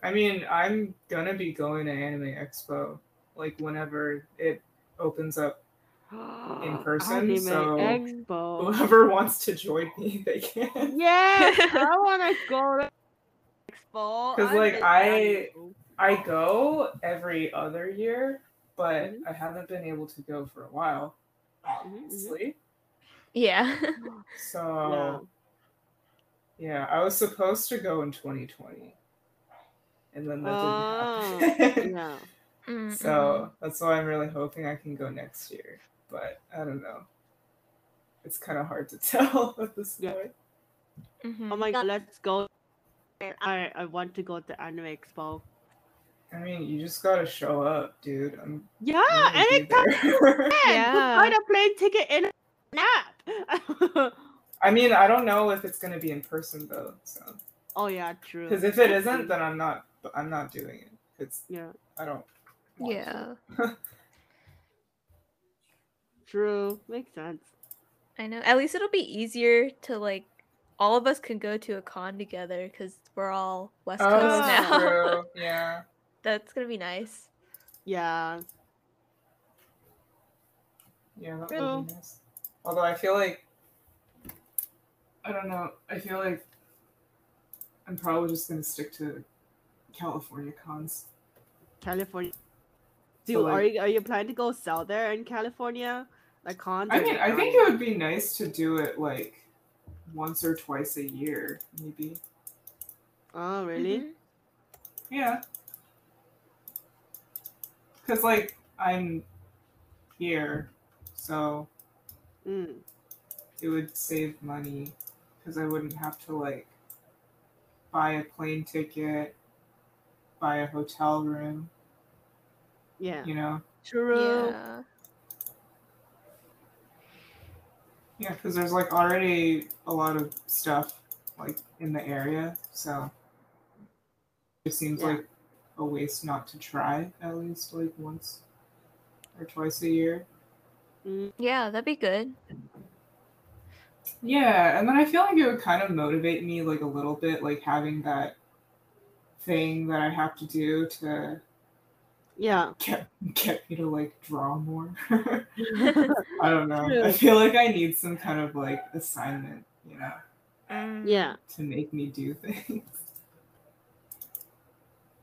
I mean, I'm gonna be going to Anime Expo like whenever it opens up. In person, Anime so- Expo. Whoever wants to join me, they can. Yes, I want to go to Expo. 'Cause, I'm like, I- dying to go. I go every other year, but Mhm. I haven't been able to go for a while, Mhm, mhm. Honestly. Yeah. So yeah, I was supposed to go in 2020, and then that Oh, didn't happen. yeah. Mm, so that's why I'm really hoping I can go next year. But I don't know. It's kind of hard to tell at this Yeah. point. mhm. Oh my god, let's go. I I want to go to Anime Expo. I mean, you just gotta show up, dude. I'm Yeah, I'm gonna be anytime. Yeah. Buy a plane ticket in a nap. I mean, I don't know if it's gonna be in person though. So, oh yeah, true. because if it isn't, then I'm not. I'm not doing it. Because yeah, I don't. want. Yeah. true. Makes sense. I know. At least it'll be easier to like all of us can go to a con together because we're all West Oh, Coast that's now. true. Yeah. That's gonna be nice. Yeah. Yeah, that True. would be nice. Although I feel like I don't know. I feel like I'm probably just gonna stick to California cons. California. So, Dude, are you are you planning to go sell there in California? Like cons? I mean, I think it would be nice to do it like once or twice a year, maybe. Oh, really? Mhm. Yeah. Cause like I'm here, so Mm. it would save money because I wouldn't have to like buy a plane ticket, buy a hotel room, Yeah. you know? True. Yeah. Yeah, because there's like already a lot of stuff like in the area, so it seems Yeah. like a waste not to try at least like once or twice a year. Mm. Yeah, that'd be good. Yeah, and then I feel like it would kind of motivate me like a little bit, like having that thing that I have to do to Yeah. get get me to like draw more. I don't know. I feel like I need some kind of like assignment, you know, Mm, Yeah. to make me do things.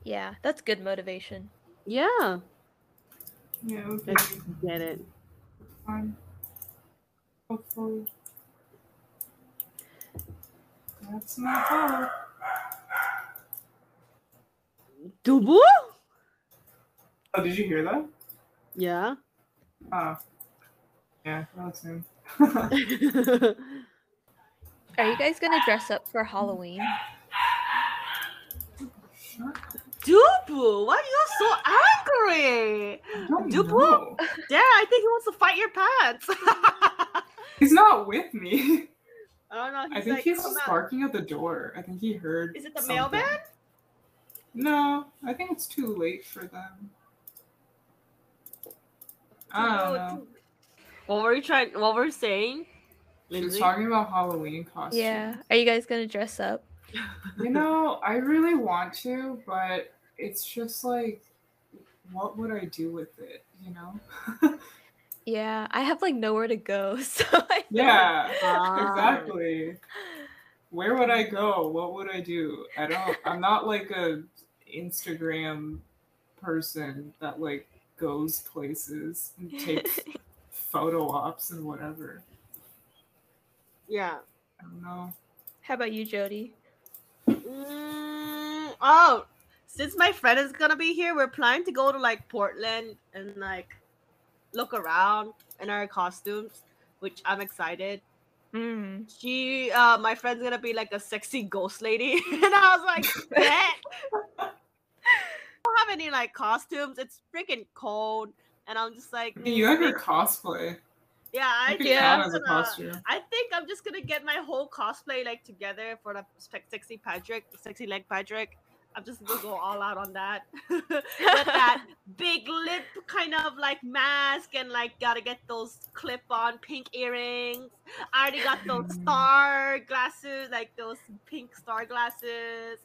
Yeah, that's good motivation. Yeah. Yeah, it would be I get it. Fun. Hopefully. That's my hope. Dubu? Oh, did you hear that? Yeah. Oh. Yeah, that's him. Are you guys gonna dress up for Halloween? Dubu, why are you so angry? I don't Dubu? know. I think he wants to fight your pants. He's not with me. Oh, I don't know. I think like, he's just barking at the door. I think he heard. Is it the something. mailman? No, I think it's too late for them. I don't know. What were you trying? What were you saying? She was talking about Halloween costumes. Yeah. Are you guys gonna dress up? You know, I really want to, but it's just like, what would I do with it? You know? Yeah, I have like nowhere to go, so I yeah, Ah. exactly. Where would I go? What would I do? I don't. I'm not like a Instagram person that like goes places and takes photo ops and whatever. Yeah. I don't know. How about you, Jody? Mm, oh, since my friend is gonna be here, we're planning to go to like Portland and like look around in our costumes, which I'm excited. Mm. She, uh, my friend's gonna be like a sexy ghost lady, and I was like, "Bet." I don't have any like costumes. It's freaking cold, and I'm just like, you have your "Mm, cosplay. yeah, I You could think count I'm gonna- I think I'm just gonna get my whole cosplay like together for the sexy Patrick, the sexy leg Patrick. I'm just gonna go all out on that. With that big lip kind of like mask and like gotta get those clip on pink earrings. I already got those star glasses, like those pink star glasses,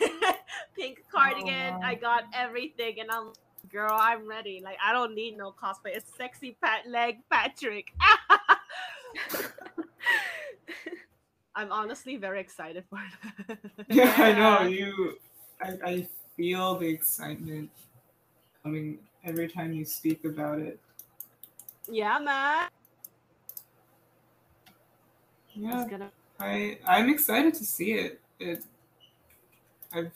pink cardigan. I wow. got everything and I'm girl, I'm ready. Like I don't need no cosplay. It's sexy pat leg Patrick. I'm honestly very excited for it. Yeah, I know you. I, I feel the excitement coming every time you speak about it. yeah, man. Yeah, gonna I I'm excited to see it. It I've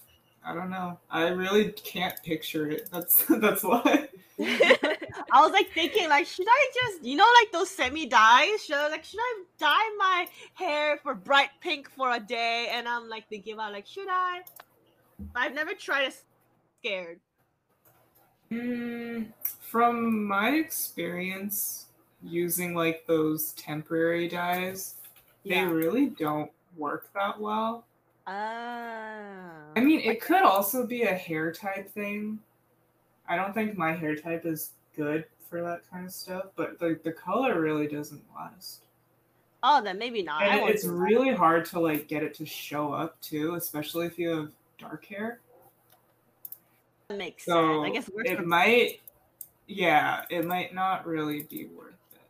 I don't know. I really can't picture it. That's that's why. I was like thinking, like, should I just, you know, like those semi dyes? Should I, like, should I dye my hair for bright pink for a day? And I'm like thinking about, like, should I? I've never tried it. Scared. Mm, from my experience using like those temporary dyes, they really don't work that well. Ah. I mean, it could also be a hair type thing. I don't think my hair type is good for that kind of stuff, but the, the color really doesn't last. oh, then maybe not. And it's really hard to like get it to show up too, especially if you have dark hair. That makes So sense. I guess it works it for- might, yeah, it might not really be worth it,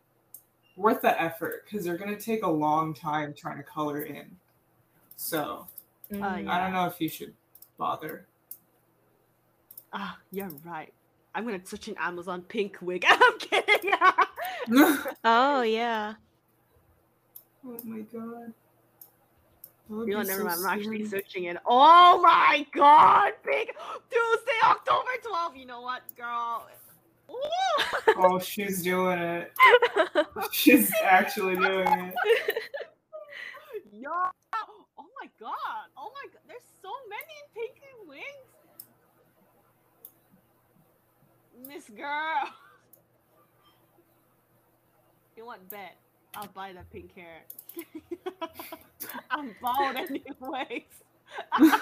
worth the effort because they're gonna take a long time trying to color in. So Mm. Uh, I don't know if you should bother. Ah, you're right. I'm gonna search an Amazon pink wig. I'm kidding. oh yeah. oh my god. You know, never so mind. I'm actually searching it. Oh my god, pink Tuesday, October 12th. You know what, girl? Oh, she's doing it. She's actually doing it. Yo! Oh my god! Oh my god! There's so many pinky wings. Miss girl. You want bet? I'll buy the pink hair. I'm bald anyways.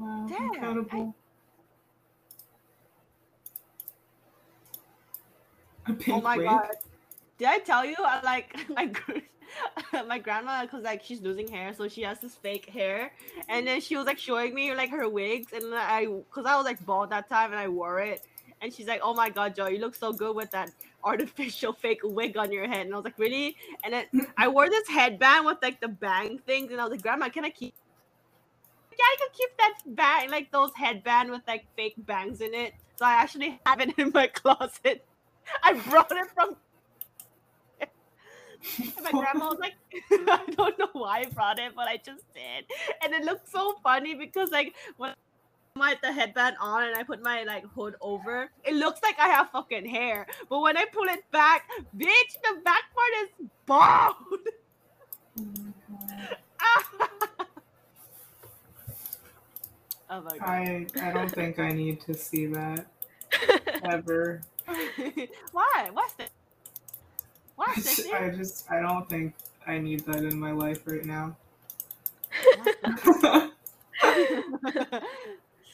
Wow, Damn, incredible. Pink oh my wig? god! Did I tell you? I like my my grandma because like she's losing hair, so she has this fake hair, and then she was like showing me like her wigs, and I because I was like bald that time and I wore it, and she's like, "Oh my god, Joe, you look so good with that artificial fake wig on your head," and I was like, "Really?" And then I wore this headband with like the bang things, and I was like, "Grandma, can I keep?" Yeah, I can keep that bang, like those headband with like fake bangs in it. So I actually have it in my closet. I brought it from. And my grandma was like, I don't know why I brought it, but I just did. And it looked so funny because like when Put the headband on and I put my like hood over, it looks like I have fucking hair. But when I pull it back, bitch, the back part is bald. Oh my God. my. I I don't think I need to see that ever. why? What's that? I What's just? I just I don't think I need that in my life right now.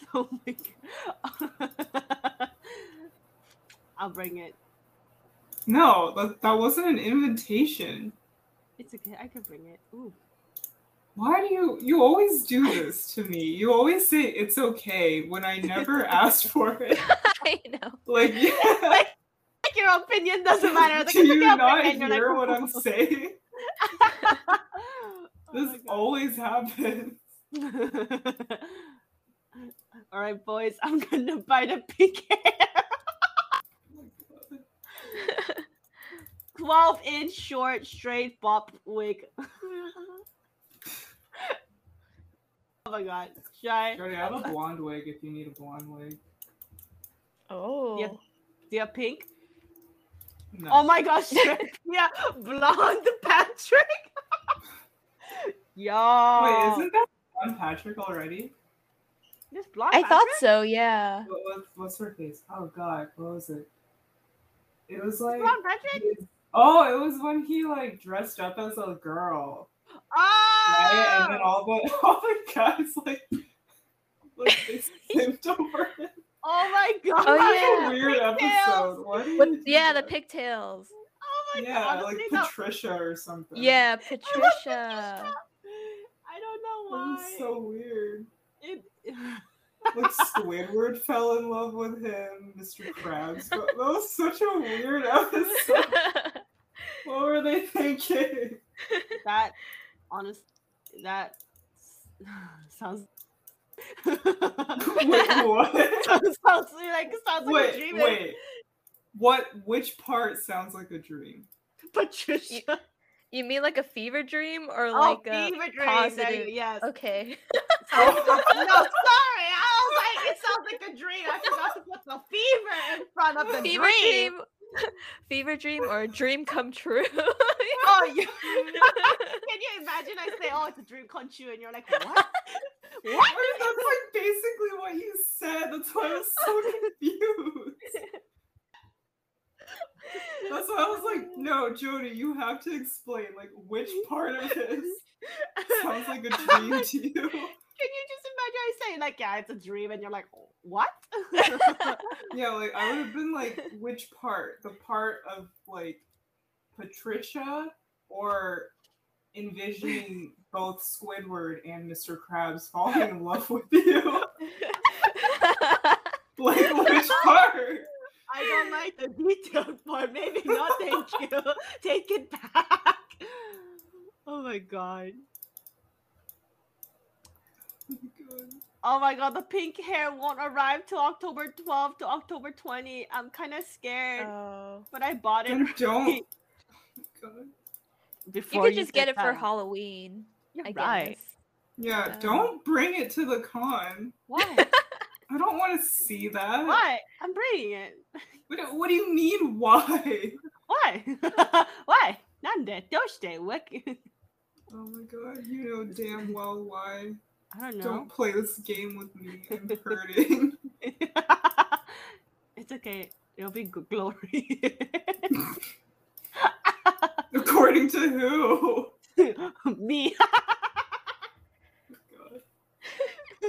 oh my god. I'll bring it. no, that, that wasn't an invitation. It's okay. I can bring it. Ooh. Why do you you always do this to me? You always say it's okay when I never asked for it. I know. Like, yeah. Like your opinion doesn't matter. Like, do you not hear like, what I'm saying? Oh This God. always happens. All right, boys. I'm gonna buy the pink hair. Oh my God. 12 inch short straight bob wig. oh my god. Should I? Jody, I have a blonde wig if you need a blonde wig. Oh. Yeah. Do you have pink? No. Oh my gosh. yeah. Blonde Patrick. Yo. Wait, isn't that blonde Patrick already? This blonde I thought Patrick? so, yeah. What, what, what's her face? Oh God, what was it? It was like Blonde Patrick? oh, it was when he like dressed up as a girl, Oh. right? And then oh! all the all the guys like like they simped over him. Oh my god. Oh, Such yeah. a weird Pigtails. episode. Why What, yeah, the pigtails. Oh my Yeah, god. like honestly, no. Patricia or something. Yeah, I Patricia. I don't know That why. was so weird. It... Like Squidward fell in love with him, Mr. Krabs. But that was such a weird episode. What were they thinking? that honest that sounds Wait, what? sounds like sounds like a dream. wait. What? Which part sounds like a dream? Patricia. You mean like a fever dream or oh, like a fever dream. Positive? you- yes. Okay. no, sorry. I was like, it sounds like a dream. I forgot to put the fever in front of the fever dream. dream. fever dream or a dream come true. Oh, you, can you imagine? I say, "Oh, it's a dream come true," and you're like, "What? what?" That's like basically what you said. That's why I was so confused. That's why I was like, no, Jody, you have to explain like which part of this sounds like a dream to you. Can you just imagine I say like, yeah, it's a dream, and you're like, what? Yeah, like I would have been like, which part? The part of like Patricia or envisioning both Squidward and Mr. Krabs falling in love with you? Like which part? I don't like the detailed part. Maybe not. Thank you. Take it back. Oh my god. god. Oh my god, the pink hair won't arrive till October 12th to October 20. I'm kind of scared, Oh. but I bought it Then don't. Oh right God. You could just get said it for. Halloween. You're I right. guess. Yeah, don't bring it to the con. Why? I don't want to see that. Why? I'm bringing it. What, do- what do you mean, why? Why? Why? Nande, doshite, what? Oh my god, you know damn well why. I don't know. Don't play this game with me. I'm hurting. it's okay. It'll be good glory. According to who? Me.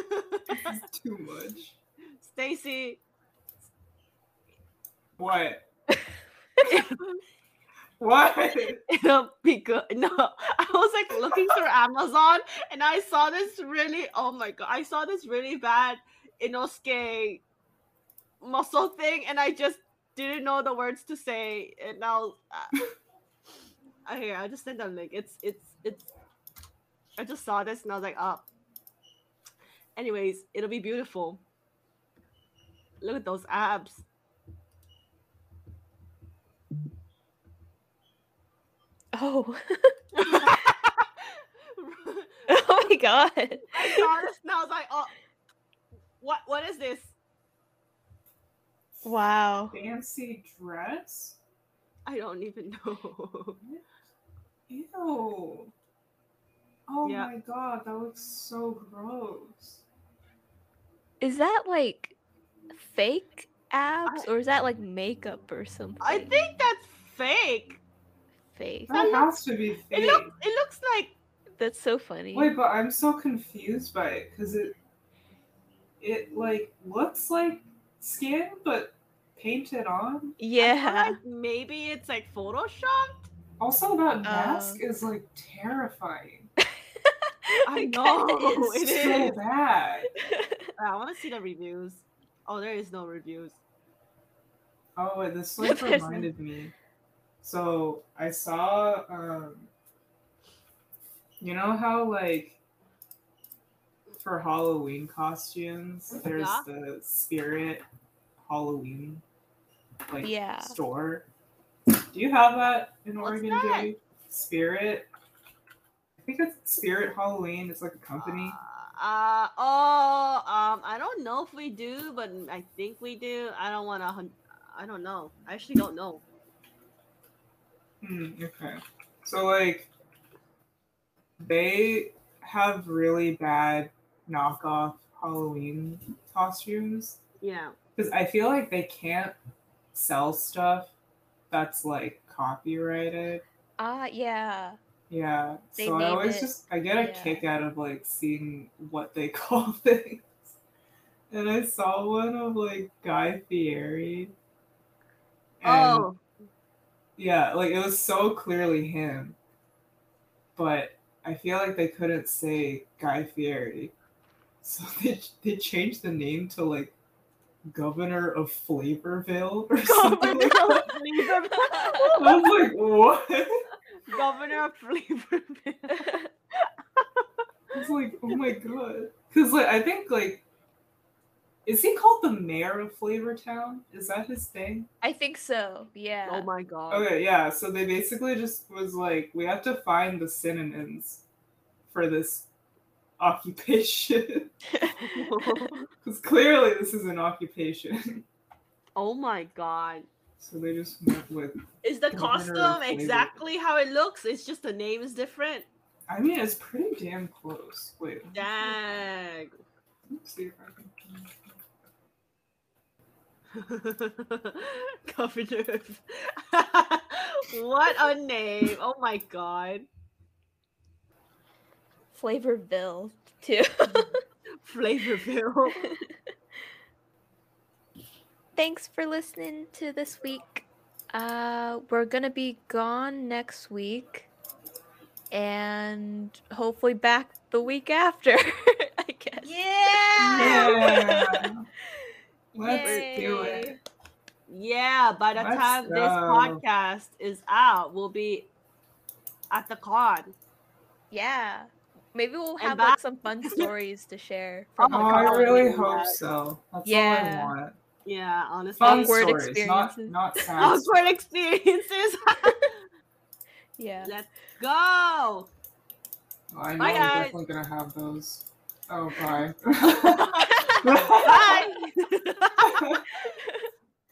God, this is too much. Stacy. What? what? It'll be good. No, I was like looking through Amazon and I saw this really. Oh my god! I saw this really bad Inosuke muscle thing, and I just didn't know the words to say. And now, uh, I here I just sent a link. It's it's it's. I just saw this and I was like, oh. Anyways, it'll be beautiful. Look at those abs. Oh. oh my god. I saw this and I was like, oh, what? What is this? Wow. Fancy dress? I don't even know. Ew. Oh Yeah. my god, that looks so gross. Is that like fake abs or is that like makeup or something? I think that's fake. fake. That That has to be It fake. look. It looks like. That's so funny. Wait, but I'm so confused by it because it it like looks like skin but painted on. Yeah. like maybe it's like photoshopped. Also, that Uh. mask is like terrifying. I know, it it is. so bad. I want to see the reviews. Oh, there is no reviews. Oh, wait, this like reminded me. So I saw, um, you know how like for Halloween costumes, there's Yeah. the Spirit Halloween like Yeah. store. Do you have that in What's Oregon, that? Jay? Spirit. I think it's Spirit Halloween. It's like a company. Uh oh. Um, I don't know if we do, but I think we do. I don't want to. I don't know. I actually don't know. Hmm, okay. So like they have really bad knockoff Halloween costumes Yeah. because I feel like they can't sell stuff that's like copyrighted. Ah, yeah. Yeah. They so I always it- just I get a yeah. kick out of like seeing what they call things. And I saw one of like Guy Fieri. And Oh. Yeah, like it was so clearly him. But I feel like they couldn't say Guy Fieri. So they they changed the name to like Governor of Flavorville or something like that. I was like, what? Governor of Flavorville. I was like, oh, oh my god. Cause like I think like is he called the mayor of Flavortown? Is that his thing? I think so. Yeah. Oh my god. Okay, yeah. So they basically just was like, we have to find the synonyms for this occupation because clearly this is an occupation. oh my god. So they just went with. Is the costume exactly how it looks? It's just the name is different. I mean, it's pretty damn close. Wait, Dang. let's see if I can. Governor. what a name. Oh my god. Flavorville too. Flavorville. Thanks for listening to this week. Uh, we're gonna be gone next week, and hopefully back the week after. I guess. Yeah. Yeah. Let's do it. Yeah, by the Let's time this podcast is out, we'll be at the con. Yeah. Maybe we'll have back- like some fun stories to share. Oh From Oh, the my I really yeah. hope so. That's Yeah. Yeah, honestly. Awkward experiences. Not, not awkward experiences. yeah. Let's go. I know bye, I'm guys. definitely gonna have those. Oh bye. bye.